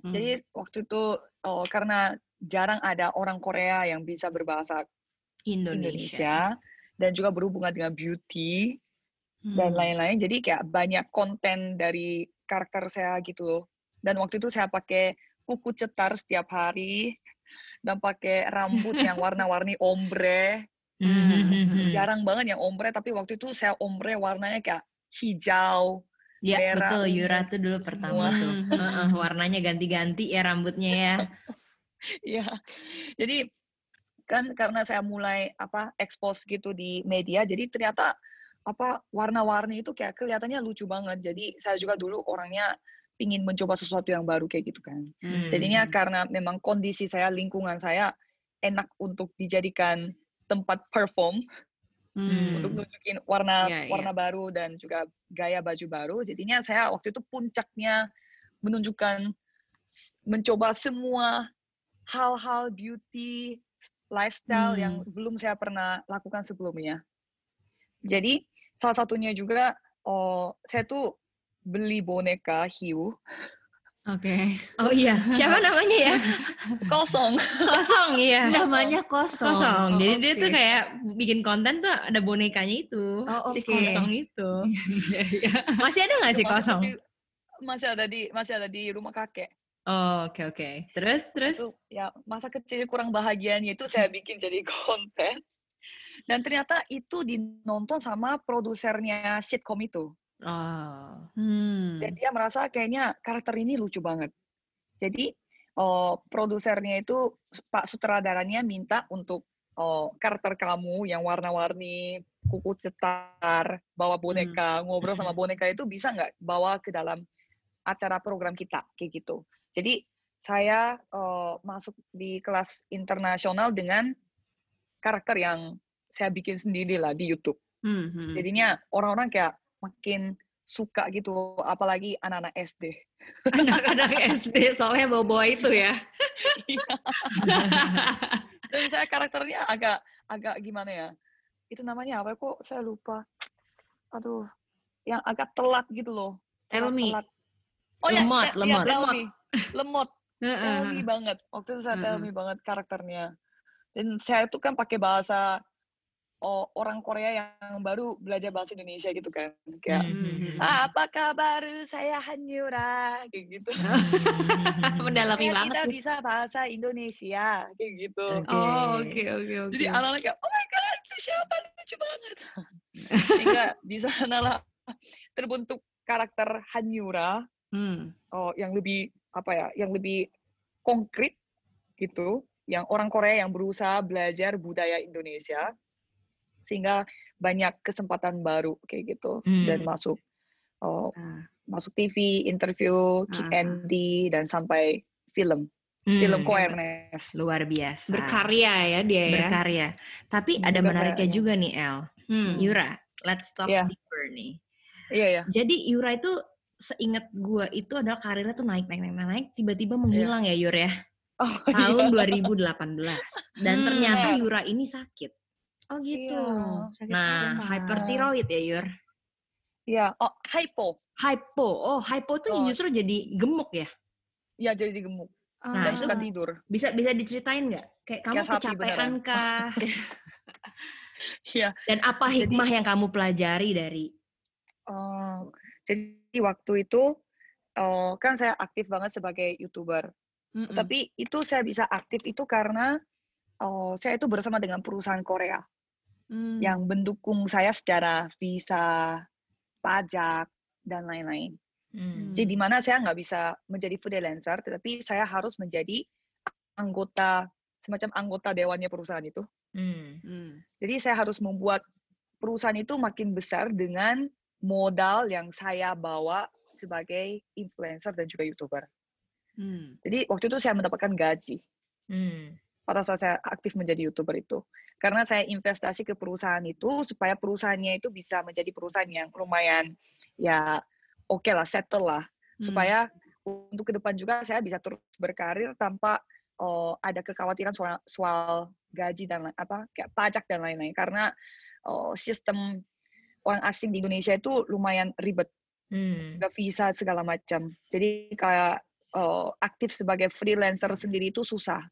Speaker 3: Hmm.
Speaker 4: Jadi waktu itu oh, karena jarang ada orang Korea yang bisa berbahasa
Speaker 2: Indonesia.
Speaker 4: Indonesia dan juga berhubungan dengan beauty dan
Speaker 3: Hmm.
Speaker 4: lain-lain. Jadi kayak banyak konten dari karakter saya gitu loh. Dan waktu itu saya pakai kuku cetar setiap hari dan pakai rambut yang warna-warni ombre.
Speaker 2: Mhm.
Speaker 4: Jarang banget yang ombre, tapi waktu itu saya ombre warnanya kayak hijau.
Speaker 2: Ya
Speaker 4: merah,
Speaker 2: betul, Yura tuh dulu pertama
Speaker 4: semua.
Speaker 2: tuh.
Speaker 3: Hmm.
Speaker 2: Heeh, warnanya ganti-ganti ya rambutnya ya.
Speaker 4: Iya. Jadi kan karena saya mulai apa expose gitu di media, jadi ternyata apa warna-warni itu kayak kelihatannya lucu banget. Jadi saya juga dulu orangnya pingin mencoba sesuatu yang baru kayak gitu kan.
Speaker 3: Hmm.
Speaker 4: Jadinya karena memang kondisi saya, lingkungan saya enak untuk dijadikan tempat perform
Speaker 3: Hmm.
Speaker 4: untuk nunjukin warna
Speaker 3: Iya, iya.
Speaker 4: warna baru dan juga gaya baju baru. Jadinya saya waktu itu puncaknya menunjukkan mencoba semua hal-hal beauty lifestyle yang
Speaker 3: Hmm.
Speaker 4: belum saya pernah lakukan sebelumnya. Jadi salah satunya juga oh saya tuh beli boneka hiu
Speaker 3: Oke.
Speaker 2: Oh iya, siapa namanya ya?
Speaker 4: kosong.
Speaker 2: Kosong iya.
Speaker 3: Namanya kosong.
Speaker 2: Kosong.
Speaker 3: Oh,
Speaker 2: Jadi dia tuh kayak bikin konten tuh ada bonekanya itu.
Speaker 3: Oh,
Speaker 2: Si
Speaker 3: oke.
Speaker 2: kosong itu.
Speaker 3: Iya, iya.
Speaker 2: Masih ada nggak sih kosong?
Speaker 4: masih ada di masih ada di rumah kakek.
Speaker 2: Oh, oke oke. Terus terus
Speaker 4: itu ya masa kecil kurang bahagianya itu saya bikin jadi konten dan ternyata itu dinonton sama produsernya sitcom itu
Speaker 2: oh.
Speaker 3: Hmm.
Speaker 4: dan dia merasa kayaknya karakter ini lucu banget jadi oh, produsernya itu pak sutradaranya minta untuk oh, karakter kamu yang warna-warni kuku cetar bawa boneka ngobrol sama boneka itu bisa nggak bawa ke dalam acara program kita kayak gitu jadi saya eh, masuk di kelas internasional dengan karakter yang saya bikin sendiri lah di YouTube.
Speaker 3: Hmm, hmm.
Speaker 4: Jadinya orang-orang kayak makin suka gitu, apalagi anak-anak SD.
Speaker 3: anak-anak SD soalnya bawa-bawa itu ya.
Speaker 4: Dan saya karakternya agak agak gimana ya? Itu namanya apa kok? Saya lupa. Aduh, yang agak telat gitu loh.
Speaker 3: Tell me.
Speaker 4: Telat. Oh ya,
Speaker 2: Lemot,
Speaker 4: ya,
Speaker 2: lemot.
Speaker 4: tell me. Lemot.
Speaker 3: Heeh.
Speaker 4: tell me banget. Waktu itu saya tell me banget karakternya. Dan saya tuh kan pakai bahasa oh, orang Korea yang baru belajar bahasa Indonesia gitu kan. Kayak
Speaker 2: Mhm.
Speaker 4: ah, apa kabar saya Hanyura kayak gitu.
Speaker 3: Mendalami banget.
Speaker 4: kita bisa bahasa Indonesia kayak gitu.
Speaker 2: Oke.
Speaker 3: Oh, oke oke oke.
Speaker 4: Jadi anak-anak kayak, oh my god, itu siapa lucu banget. Sehingga di sana lah terbentuk karakter Hanyura
Speaker 3: Hmm.
Speaker 4: oh, yang lebih apa ya, yang lebih konkret gitu, yang orang Korea yang berusaha belajar budaya Indonesia sehingga banyak kesempatan baru kayak gitu dan
Speaker 2: Hmm.
Speaker 4: masuk oh,
Speaker 3: Ah.
Speaker 4: masuk TV, interview,
Speaker 3: Ah, ah.
Speaker 4: Dan sampai film, film
Speaker 2: Hmm,
Speaker 4: co-awareness.
Speaker 2: luar biasa.
Speaker 3: Berkarya ya dia ya.
Speaker 2: Berkarya. Tapi ada
Speaker 4: Berkarya,
Speaker 2: menariknya
Speaker 4: ya.
Speaker 2: juga nih El.
Speaker 3: Hmm.
Speaker 2: Yura, let's talk
Speaker 4: Iya.
Speaker 2: deeper nih.
Speaker 4: Iya ya.
Speaker 2: Jadi Yura itu seingat gua itu adalah karirnya tuh naik naik naik naik, naik tiba-tiba menghilang ya Yur ya
Speaker 4: Oh,
Speaker 2: tahun
Speaker 4: iya.
Speaker 2: 2018 dan
Speaker 3: Hmm.
Speaker 2: ternyata
Speaker 4: Iya.
Speaker 2: Yura ini sakit. Oh gitu.
Speaker 4: Iya.
Speaker 3: Sakit
Speaker 2: Nah,
Speaker 3: apa?
Speaker 2: hyperthyroid ya Yur.
Speaker 4: Iya, oh hypo.
Speaker 2: Hypo. Oh, hypo tuh
Speaker 4: Oh.
Speaker 2: justru jadi gemuk ya.
Speaker 4: Ya jadi gemuk
Speaker 2: Nah,
Speaker 4: dan
Speaker 2: itu
Speaker 4: suka tidur.
Speaker 2: Bisa bisa diceritain nggak? Kayak kamu
Speaker 4: Kayak sapi
Speaker 2: kecapean
Speaker 4: beneran.
Speaker 2: kah?
Speaker 4: Iya.
Speaker 2: Dan apa
Speaker 4: Jadi-
Speaker 2: hikmah yang kamu pelajari dari
Speaker 4: Oh, jadi waktu itu oh, kan saya aktif banget sebagai youtuber.
Speaker 3: Mm-mm.
Speaker 4: Tapi itu saya bisa aktif itu karena oh, saya itu bersama dengan perusahaan Korea
Speaker 3: Hmm.
Speaker 4: yang mendukung saya secara visa, pajak dan lain-lain.
Speaker 2: Hmm.
Speaker 4: Jadi di mana saya nggak bisa menjadi freelancer, tetapi saya harus menjadi anggota semacam anggota dewannya perusahaan itu.
Speaker 2: Hmm.
Speaker 3: Hmm.
Speaker 4: Jadi saya harus membuat perusahaan itu makin besar dengan modal yang saya bawa sebagai influencer dan juga youtuber.
Speaker 3: Hmm.
Speaker 4: Jadi waktu itu saya mendapatkan gaji
Speaker 2: Hmm.
Speaker 4: Pada saat saya aktif menjadi youtuber itu. Karena saya investasi ke perusahaan itu supaya perusahaannya itu bisa menjadi perusahaan yang lumayan ya oke lah, settle lah.
Speaker 3: Hmm.
Speaker 4: Supaya untuk ke depan juga saya bisa terus berkarir tanpa oh, ada kekhawatiran soal, soal gaji dan apa kayak pajak dan lain-lain. Karena oh, sistem orang asing di Indonesia itu lumayan ribet,
Speaker 2: Hmm.
Speaker 4: nggak visa segala macam. Jadi kayak oh, aktif sebagai freelancer sendiri itu susah.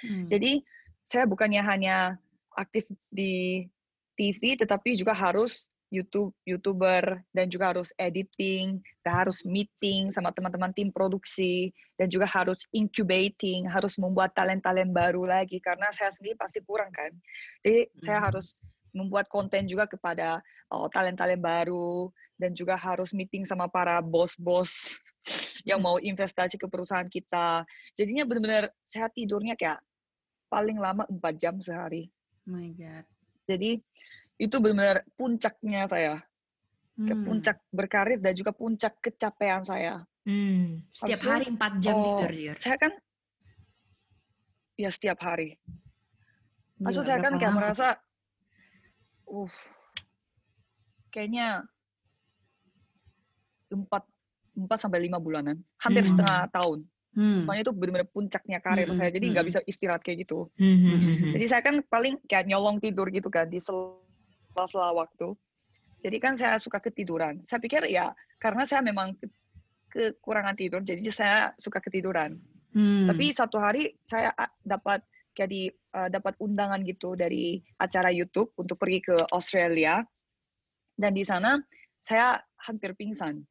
Speaker 3: Hmm.
Speaker 4: Jadi saya bukannya hanya aktif di TV, tetapi juga harus YouTube, youtuber dan juga harus editing, dan harus meeting sama teman-teman tim produksi dan juga harus incubating, harus membuat talent-talent baru lagi karena saya sendiri pasti kurang kan. Jadi saya
Speaker 3: Hmm.
Speaker 4: harus membuat konten juga kepada oh, talent-talent baru dan juga harus meeting sama para bos-bos yang mau investasi ke perusahaan kita. Jadinya benar-benar saya tidurnya kayak paling lama 4 jam sehari.
Speaker 3: Oh my god.
Speaker 4: Jadi itu benar-benar puncaknya saya. Ke
Speaker 3: Hmm.
Speaker 4: puncak berkarir dan juga puncak kecapean saya.
Speaker 2: Hmm. Setiap
Speaker 4: Habis
Speaker 2: hari 4 jam
Speaker 4: oh,
Speaker 2: tidur.
Speaker 4: Saya kan ya setiap hari. Maksud saya kan kayak merasa uh kayaknya empat empat sampai lima bulanan, hampir
Speaker 2: Hmm.
Speaker 4: setengah tahun.
Speaker 3: Hmm.
Speaker 4: Pokoknya itu benar-benar puncaknya karir
Speaker 3: Mm-mm,
Speaker 4: saya, jadi nggak
Speaker 3: mm-mm.
Speaker 4: bisa istirahat kayak gitu.
Speaker 2: Hmm, hmm, hmm, hmm.
Speaker 4: Jadi saya kan paling kayak nyolong tidur gitu kan di sela-sela waktu. Jadi kan saya suka ketiduran. Saya pikir ya karena saya memang ke- kekurangan tidur, jadi saya suka ketiduran.
Speaker 3: Hmm.
Speaker 4: Tapi satu hari saya dapat kayak di uh, dapat undangan gitu dari acara YouTube untuk pergi ke Australia. Dan di sana saya hampir pingsan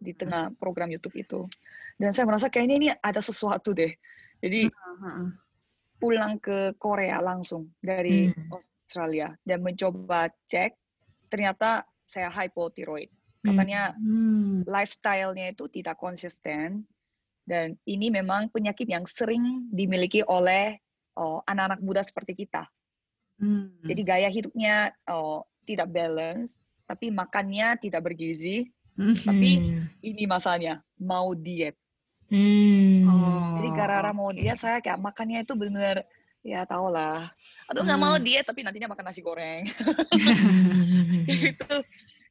Speaker 4: di tengah program YouTube itu. Dan saya merasa kayaknya ini ada sesuatu deh. Jadi
Speaker 3: Heeh.
Speaker 4: pulang ke Korea langsung dari
Speaker 2: Hmm.
Speaker 4: Australia dan mencoba cek ternyata saya hypothyroid. Katanya
Speaker 3: Hmm.
Speaker 4: lifestyle-nya itu tidak konsisten dan ini memang penyakit yang sering dimiliki oleh oh, anak-anak muda seperti kita.
Speaker 3: Hmm.
Speaker 4: Jadi gaya hidupnya oh, tidak balance, tapi makannya tidak bergizi.
Speaker 3: Hmm.
Speaker 4: Tapi
Speaker 2: Hmm.
Speaker 4: ini masanya mau diet.
Speaker 2: Hmm.
Speaker 3: Oh.
Speaker 4: Jadi gara-gara mau diet saya kayak makannya itu benar-benar ya tau lah. Aduh nggak mau
Speaker 3: Hmm.
Speaker 4: diet tapi nantinya makan nasi goreng.
Speaker 2: Hmm.
Speaker 4: itu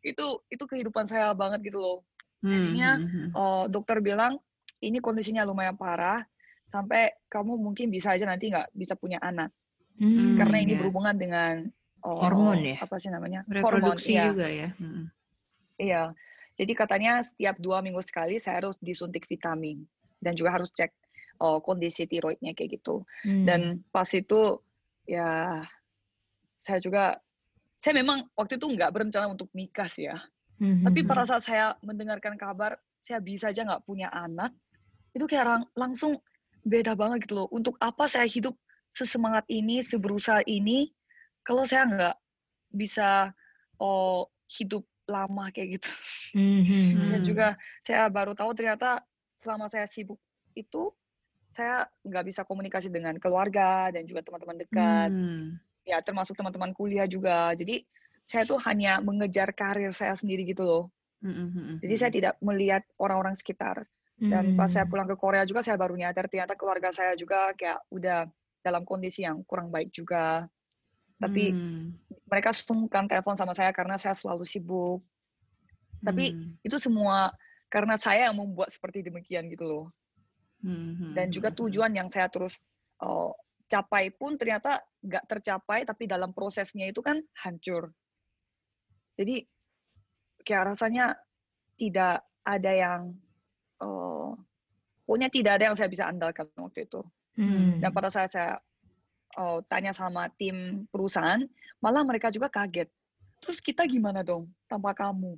Speaker 4: itu itu kehidupan saya banget gitu loh.
Speaker 3: Hmm,
Speaker 4: Jadinya,
Speaker 3: hmm, hmm.
Speaker 4: Oh, dokter bilang ini kondisinya lumayan parah sampai kamu mungkin bisa aja nanti nggak bisa punya anak
Speaker 2: Hmm,
Speaker 4: karena ini
Speaker 2: ya.
Speaker 4: berhubungan dengan oh,
Speaker 2: Hormon ya?
Speaker 4: apa sih namanya
Speaker 3: reproduksi
Speaker 4: hormon iya.
Speaker 3: juga ya. Hmm.
Speaker 4: iya jadi katanya setiap dua minggu sekali saya harus disuntik vitamin dan juga harus cek oh, kondisi tiroidnya kayak gitu
Speaker 2: Hmm.
Speaker 4: dan pas itu ya saya juga saya memang waktu itu nggak berencana untuk nikah sih ya. Tapi
Speaker 2: Mhm.
Speaker 4: pada saat saya mendengarkan kabar saya bisa aja nggak punya anak, itu kayak lang- langsung beda banget gitu loh. Untuk apa saya hidup sesemangat ini, seberusaha ini, kalau saya nggak bisa oh, hidup lama kayak gitu.
Speaker 2: Mhm.
Speaker 4: Dan
Speaker 3: Hmm.
Speaker 4: juga saya baru tahu ternyata selama saya sibuk itu saya nggak bisa komunikasi dengan keluarga dan juga teman-teman dekat.
Speaker 3: Hmm.
Speaker 4: Ya termasuk teman-teman kuliah juga. Jadi saya tuh hanya mengejar karir saya sendiri gitu loh.
Speaker 3: Hmm, hmm,
Speaker 4: Jadi saya tidak melihat orang-orang sekitar. Dan pas saya pulang ke Korea juga saya baru nyadar ternyata keluarga saya juga kayak udah dalam kondisi yang kurang baik juga. Tapi
Speaker 3: Hmm.
Speaker 4: mereka sungkan telepon sama saya karena saya selalu sibuk. Tapi
Speaker 3: Hmm.
Speaker 4: itu semua karena saya yang membuat seperti demikian gitu loh.
Speaker 3: Hmm,
Speaker 4: Dan
Speaker 3: hmm,
Speaker 4: juga
Speaker 3: hmm,
Speaker 4: tujuan yang saya terus uh, capai pun ternyata nggak tercapai, tapi dalam prosesnya itu kan hancur. Jadi kayak rasanya tidak ada yang, uh, pokoknya tidak ada yang saya bisa andalkan waktu itu.
Speaker 2: Hmm.
Speaker 4: Dan pada saat saya uh, tanya sama tim perusahaan, malah mereka juga kaget. Terus kita gimana dong tanpa kamu?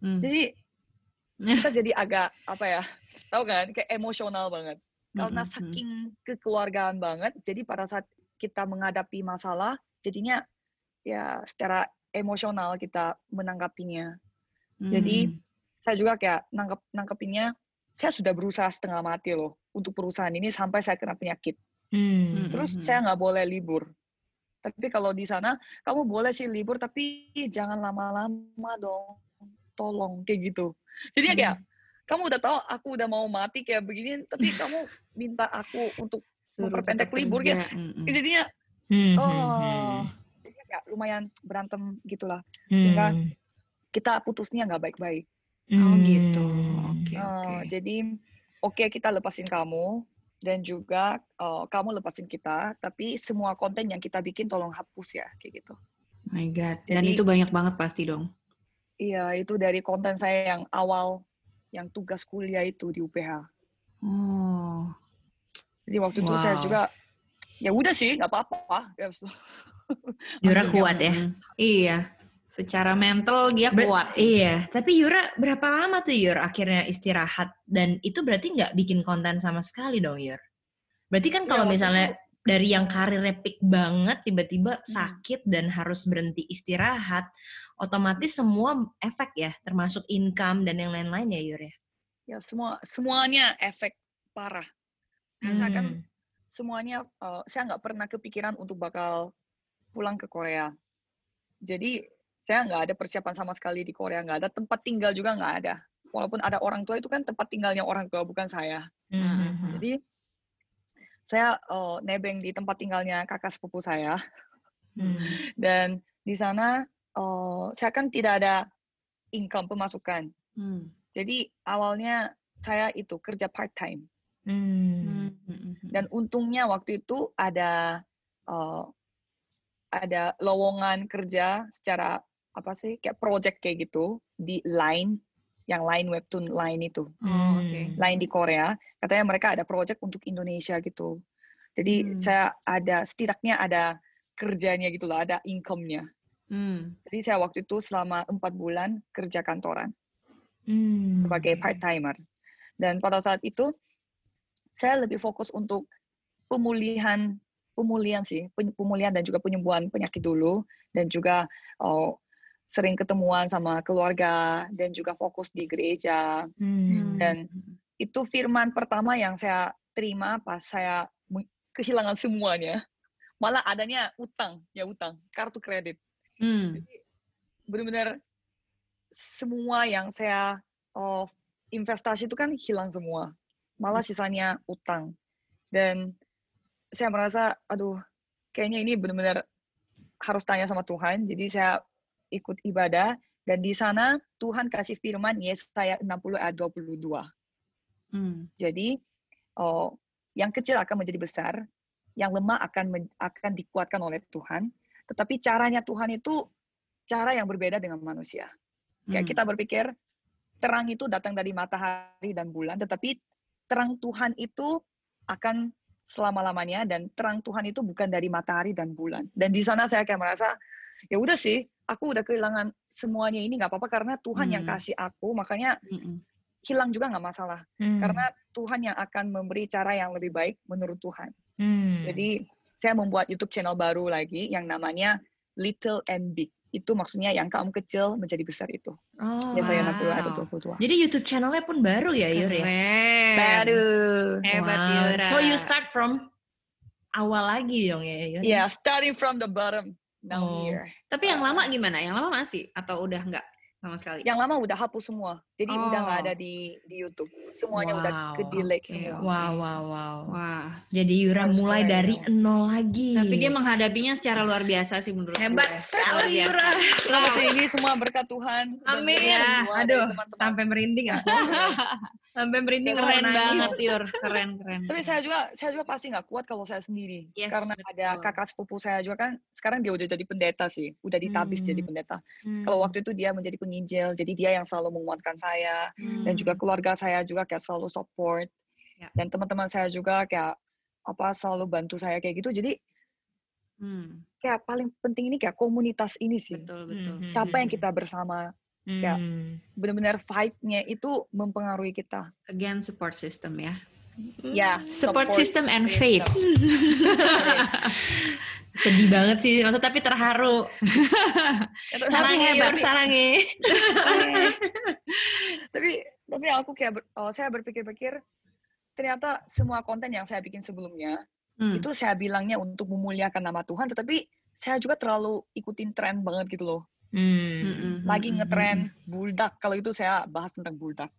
Speaker 3: hmm.
Speaker 4: Jadi kita jadi agak apa ya, tahu kan, kayak emosional banget. Karena
Speaker 3: Hmm, hmm, hmm.
Speaker 4: saking kekeluargaan banget, jadi pada saat kita menghadapi masalah, jadinya ya secara emosional kita menanggapinya. Jadi
Speaker 3: Hmm.
Speaker 4: saya juga kayak nangkep nangkepinnya, saya sudah berusaha setengah mati loh untuk perusahaan ini sampai saya kena penyakit.
Speaker 2: Hmm.
Speaker 4: Terus
Speaker 3: Mhm.
Speaker 4: saya nggak boleh libur. Tapi kalau di sana kamu boleh sih libur tapi jangan lama-lama dong. Tolong kayak gitu. Jadi
Speaker 3: Hmm.
Speaker 4: kayak kamu udah tahu aku udah mau mati kayak begini tapi kamu minta aku untuk
Speaker 3: Suruh
Speaker 4: memperpendek libur ya.
Speaker 3: Hmm, hmm.
Speaker 4: Jadinya
Speaker 2: Hmm.
Speaker 4: oh jadi kayak lumayan berantem gitulah. Sehingga
Speaker 2: Hmm.
Speaker 4: kita putusnya nggak baik-baik.
Speaker 3: Oh gitu.
Speaker 2: Hmm.
Speaker 3: Oke
Speaker 4: Eh,
Speaker 3: oke.
Speaker 4: jadi oke kita lepasin kamu dan juga eh, kamu lepasin kita, tapi semua konten yang kita bikin tolong hapus ya kayak gitu.
Speaker 3: My God. Dan
Speaker 4: Jadi-
Speaker 3: itu banyak banget pasti dong.
Speaker 4: Iya, itu dari konten saya yang awal, yang tugas kuliah itu di UPH.
Speaker 3: Oh.
Speaker 4: Jadi waktu itu saya
Speaker 3: Wow.
Speaker 4: juga, ya udah sih, nggak apa-apa. Ya, Akhirnya,
Speaker 2: kuat ya.
Speaker 3: Iya. Secara mental dia
Speaker 2: Ber-
Speaker 3: kuat.
Speaker 2: Iya, tapi Yura berapa lama tuh Yur akhirnya istirahat dan itu berarti nggak bikin konten sama sekali dong Yur? Berarti kan kalau misalnya
Speaker 4: itu-
Speaker 2: dari yang karirnya peak banget tiba-tiba
Speaker 4: Hmm.
Speaker 2: sakit dan harus berhenti istirahat, otomatis semua efek ya, termasuk income dan yang lain-lain ya Yur ya.
Speaker 4: ya semua semuanya efek parah. Misalkan
Speaker 2: Hmm.
Speaker 4: semuanya, eh, saya nggak pernah kepikiran untuk bakal pulang ke Korea. Jadi saya nggak ada persiapan sama sekali di Korea, nggak ada tempat tinggal juga nggak ada. Walaupun ada orang tua itu kan tempat tinggalnya orang tua bukan saya.
Speaker 2: Hmm.
Speaker 4: Jadi saya eh, nebeng di tempat tinggalnya kakak sepupu saya
Speaker 2: Hmm.
Speaker 4: dan di sana eh, saya kan tidak ada income pemasukan.
Speaker 3: Hmm.
Speaker 4: Jadi awalnya saya itu kerja part time
Speaker 2: Hmm.
Speaker 3: Hmm, hmm, hmm.
Speaker 4: dan untungnya waktu itu ada eh, ada lowongan kerja secara apa sih kayak project kayak gitu di Line yang Line webtoon Line itu.
Speaker 3: Oh, oke.
Speaker 2: Hmm.
Speaker 4: Line di Korea, katanya mereka ada project untuk Indonesia gitu. Jadi
Speaker 3: Hmm.
Speaker 4: saya ada setidaknya ada kerjanya gitu lah, ada income-nya.
Speaker 3: Hmm.
Speaker 4: Jadi saya waktu itu selama empat bulan kerja kantoran
Speaker 2: Hmm.
Speaker 4: sebagai part timer. Dan pada saat itu saya lebih fokus untuk pemulihan pemulihan sih, pemulihan dan juga penyembuhan penyakit dulu dan juga oh, sering ketemuan sama keluarga dan juga fokus di gereja.
Speaker 2: Hmm.
Speaker 4: Dan itu firman pertama yang saya terima pas saya kehilangan semuanya. Malah adanya utang, ya utang, kartu kredit.
Speaker 3: Hmm.
Speaker 4: Benar-benar semua yang saya oh, investasi itu kan hilang semua. Malah sisanya utang. Dan saya merasa, aduh, kayaknya ini benar-benar harus tanya sama Tuhan. Jadi saya ikut ibadah dan di sana Tuhan kasih firman Yesaya 60 ayat 22.
Speaker 3: Hmm.
Speaker 4: Jadi oh, yang kecil akan menjadi besar, yang lemah akan akan dikuatkan oleh Tuhan. Tetapi caranya Tuhan itu cara yang berbeda dengan manusia. Kayak
Speaker 3: Hmm.
Speaker 4: kita berpikir terang itu datang dari matahari dan bulan, tetapi terang Tuhan itu akan selama-lamanya dan terang Tuhan itu bukan dari matahari dan bulan. Dan di sana saya kayak merasa ya udah sih, aku udah kehilangan semuanya ini nggak apa-apa karena Tuhan yang
Speaker 3: Hmm.
Speaker 4: kasih aku, makanya
Speaker 3: Mm-mm.
Speaker 4: hilang juga nggak masalah.
Speaker 2: Hmm.
Speaker 4: Karena Tuhan yang akan memberi cara yang lebih baik menurut Tuhan.
Speaker 2: Hmm.
Speaker 4: Jadi saya membuat YouTube channel baru lagi yang namanya Little and Big. Itu maksudnya yang kaum kecil menjadi besar itu.
Speaker 2: oh,
Speaker 4: Ya saya
Speaker 3: wow.
Speaker 4: 62 atau 22.
Speaker 2: Jadi YouTube channelnya pun baru ya, Yur ya?
Speaker 3: Keren.
Speaker 4: Baru.
Speaker 3: Hebat
Speaker 2: Wow.
Speaker 3: Yura.
Speaker 2: So you start from awal lagi dong ya, Yur?
Speaker 4: Yeah, starting from the bottom. Now
Speaker 2: Oh.
Speaker 4: here.
Speaker 3: Tapi yang lama gimana? Yang lama masih atau udah enggak sama sekali?
Speaker 4: Yang lama udah hapus semua. Jadi udah nggak
Speaker 3: Oh.
Speaker 4: ada di di YouTube. Semuanya udah
Speaker 2: Wow,
Speaker 4: ke delete
Speaker 3: oke,
Speaker 4: semua.
Speaker 2: Wow, wow, wow.
Speaker 3: Wah.
Speaker 2: Jadi Yura
Speaker 4: Harus
Speaker 2: mulai dari nol lagi.
Speaker 3: Tapi dia menghadapinya secara luar biasa sih menurut
Speaker 2: Hebat
Speaker 3: gue.
Speaker 2: sekali. Yura.
Speaker 4: Selamat sih, ini semua berkat Tuhan.
Speaker 3: Amin.
Speaker 2: Ya, aduh,
Speaker 4: teman-teman.
Speaker 2: sampai merinding aku. sampai merinding
Speaker 3: Keren
Speaker 2: nangis.
Speaker 3: banget, Yur. Keren, keren.
Speaker 4: Tapi saya juga saya juga pasti nggak kuat kalau saya sendiri.
Speaker 2: Yes,
Speaker 4: Karena ada
Speaker 3: betul.
Speaker 4: kakak sepupu saya juga kan sekarang dia udah jadi pendeta sih, udah ditabis
Speaker 2: Hmm.
Speaker 4: jadi pendeta.
Speaker 2: Hmm.
Speaker 4: Kalau waktu itu dia menjadi penginjil, jadi dia yang selalu menguatkan saya dan
Speaker 3: Hmm.
Speaker 4: juga keluarga saya juga kayak selalu support.
Speaker 3: Ya.
Speaker 4: Dan teman-teman saya juga kayak apa selalu bantu saya kayak gitu. Jadi
Speaker 3: Hmm,
Speaker 4: kayak paling penting ini kayak komunitas ini sih.
Speaker 3: betul, betul.
Speaker 2: Mhm.
Speaker 4: Siapa yang kita bersama kayak
Speaker 2: Hmm.
Speaker 4: benar-benar fight-nya itu mempengaruhi kita.
Speaker 3: Again, support system ya.
Speaker 4: Ya,
Speaker 3: Support, system and faith.
Speaker 2: Sedih banget sih, maksud tapi terharu.
Speaker 4: Tapi
Speaker 2: Sarangi,
Speaker 3: hebat.
Speaker 2: Sarangi.
Speaker 4: tapi tapi aku kayak ber- oh, saya berpikir-pikir ternyata semua konten yang saya bikin sebelumnya
Speaker 3: Hmm.
Speaker 4: itu saya bilangnya untuk memuliakan nama Tuhan tetapi saya juga terlalu ikutin tren banget gitu loh
Speaker 2: Hmm.
Speaker 4: Lagi ngetren buldak kalau itu saya bahas tentang buldak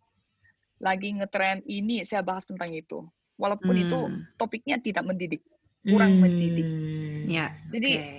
Speaker 4: lagi ngetren ini saya bahas tentang itu walaupun itu
Speaker 3: Hmm.
Speaker 4: topiknya tidak mendidik kurang mendidik
Speaker 3: mm-mm. Ya.
Speaker 4: jadi
Speaker 2: Oke.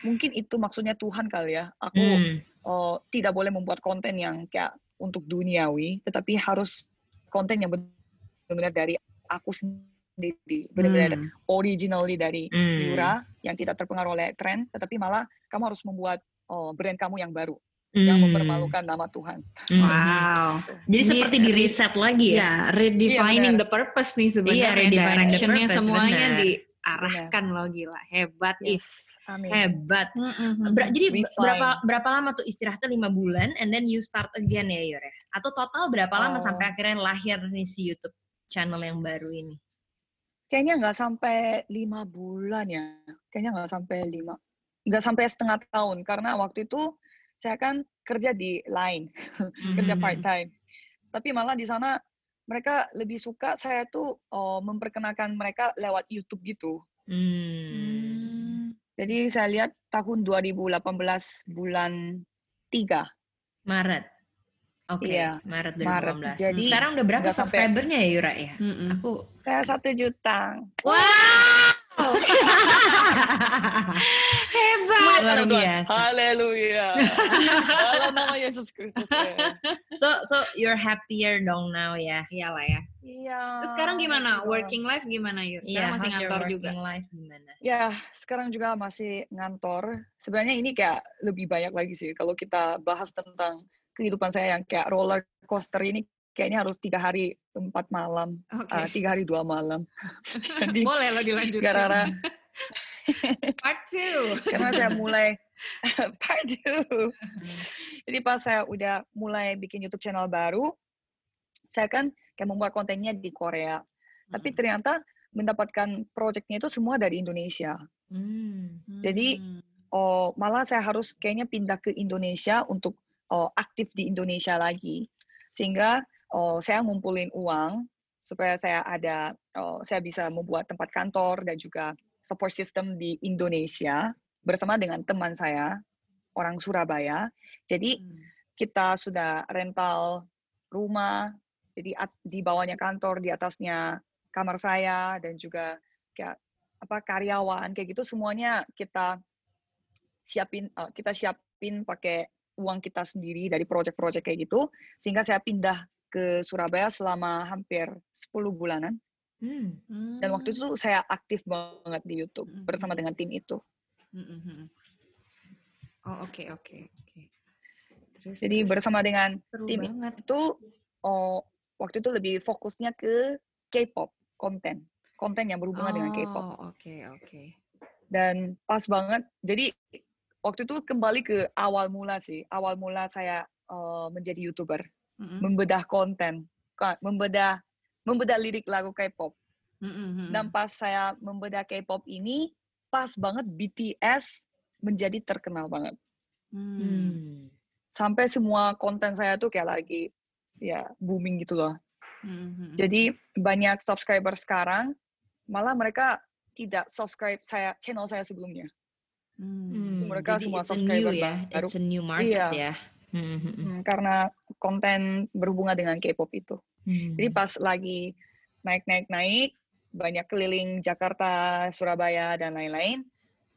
Speaker 4: mungkin itu maksudnya Tuhan kali ya aku
Speaker 2: Hmm.
Speaker 4: oh, tidak boleh membuat konten yang kayak untuk duniawi, tetapi harus konten yang benar-benar dari aku sendiri, benar-benar
Speaker 3: Hmm.
Speaker 4: originally dari
Speaker 2: Hmm.
Speaker 4: Yura yang tidak terpengaruh oleh tren, tetapi malah kamu harus membuat oh, brand kamu yang baru, yang
Speaker 2: Hmm.
Speaker 4: mempermalukan nama Tuhan.
Speaker 2: Hmm.
Speaker 3: Wow.
Speaker 2: Jadi
Speaker 3: Ini
Speaker 2: seperti di reset lagi ya?
Speaker 3: Ya, redefining
Speaker 4: benar.
Speaker 3: the purpose nih sebenarnya.
Speaker 2: Iya, redefining the
Speaker 3: Directionnya
Speaker 2: purpose,
Speaker 3: semuanya
Speaker 2: benar.
Speaker 3: diarahkan loh gila. Hebat.
Speaker 4: Yes. Amin.
Speaker 2: Hebat.
Speaker 3: Mm-mm.
Speaker 2: Ber- jadi
Speaker 4: Refine.
Speaker 2: berapa berapa lama tuh istirahatnya lima bulan, and then you start again ya Yor ya? Atau total berapa lama
Speaker 4: Oh.
Speaker 2: sampai akhirnya lahir nih si YouTube channel yang baru ini?
Speaker 4: Kayaknya nggak sampai lima bulan ya, kayaknya nggak sampai lima, nggak sampai setengah tahun karena waktu itu saya kan kerja di Line. kerja
Speaker 2: Mhm.
Speaker 4: part time. Tapi malah di sana mereka lebih suka saya tuh oh, memperkenalkan mereka lewat YouTube gitu.
Speaker 2: Hmm.
Speaker 4: Jadi saya lihat tahun 2018 bulan 3.
Speaker 2: Maret. Oke,
Speaker 4: Iya,
Speaker 2: Maret 2018.
Speaker 4: Maret. Jadi,
Speaker 2: Sekarang udah berapa subscribernya ya Yura ya?
Speaker 3: Mm-mm.
Speaker 2: Aku
Speaker 4: Saya satu juta.
Speaker 2: Wow.
Speaker 3: Hebat.
Speaker 2: Luar biasa.
Speaker 4: Haleluya. Dalam nama Yesus Kristus. ya.
Speaker 2: So so you're happier dong now ya?
Speaker 3: Iyalah ya.
Speaker 4: Iya.
Speaker 3: Terus sekarang gimana?
Speaker 4: betul.
Speaker 3: Working life gimana Yur? Sekarang
Speaker 2: Iya,
Speaker 3: masih ngantor
Speaker 2: working
Speaker 3: juga.
Speaker 2: life gimana?
Speaker 4: Ya, sekarang juga masih ngantor. Sebenarnya ini kayak lebih banyak lagi sih. Kalau kita bahas tentang kehidupan saya yang kayak roller coaster ini, kayaknya harus tiga hari empat malam,
Speaker 3: Oke.
Speaker 4: ah, tiga hari dua malam. Jadi
Speaker 3: Boleh lo dilanjutin.
Speaker 4: gara-gara
Speaker 3: Part 2.
Speaker 4: karena saya mulai part two. Jadi pas saya udah mulai bikin YouTube channel baru, saya kan kayak membuat kontennya di Korea. Tapi ternyata mendapatkan projectnya itu semua dari Indonesia.
Speaker 2: Hmm.
Speaker 4: jadi, Oh, malah saya harus kayaknya pindah ke Indonesia untuk oh, aktif di Indonesia lagi. Sehingga oh, saya ngumpulin uang supaya saya ada oh, saya bisa membuat tempat kantor dan juga support system di Indonesia bersama dengan teman saya orang Surabaya. Jadi
Speaker 3: Hmm.
Speaker 4: kita sudah rental rumah, jadi at- di bawahnya kantor, di atasnya kamar saya dan juga kayak apa karyawan kayak gitu semuanya kita siapin eh, kita siapin pakai uang kita sendiri dari project-project kayak gitu sehingga saya pindah ke Surabaya selama hampir 10 bulanan
Speaker 2: Hmm.
Speaker 4: dan waktu itu saya aktif banget di YouTube
Speaker 3: Hmm.
Speaker 4: bersama dengan tim itu.
Speaker 3: Mm-mm. Oh oke oke oke. Terus
Speaker 4: Jadi
Speaker 3: terus.
Speaker 4: bersama dengan tim
Speaker 3: banget.
Speaker 4: itu oh, waktu itu lebih fokusnya ke K-pop konten konten yang berhubungan dengan K-pop.
Speaker 3: Oh, oke, oke.
Speaker 4: Dan pas banget, jadi waktu itu kembali ke awal mula sih. Awal mula saya eh, menjadi YouTuber,
Speaker 3: Mm-mm.
Speaker 4: membedah konten, membedah membedah lirik lagu K-pop.
Speaker 3: Mm-mm,
Speaker 4: Dan pas saya membedah K-pop ini, pas banget BTS menjadi terkenal banget.
Speaker 3: Hmm.
Speaker 2: Hmm.
Speaker 4: Sampai semua konten saya tuh kayak lagi ya booming gitu loh.
Speaker 3: Mm-mm.
Speaker 4: Jadi banyak subscriber sekarang, malah mereka tidak subscribe saya channel saya sebelumnya.
Speaker 3: Hmm.
Speaker 2: Hmm,
Speaker 4: mereka
Speaker 2: jadi
Speaker 4: semua
Speaker 2: it's a
Speaker 4: subscriber
Speaker 2: new ya,
Speaker 4: baru.
Speaker 2: it's a new market
Speaker 4: Iya.
Speaker 2: ya. Hmm, hmm, hmm.
Speaker 4: Karena konten berhubungan dengan K-pop itu.
Speaker 2: Hmm.
Speaker 4: Jadi pas lagi naik-naik-naik, banyak keliling Jakarta, Surabaya, dan lain-lain,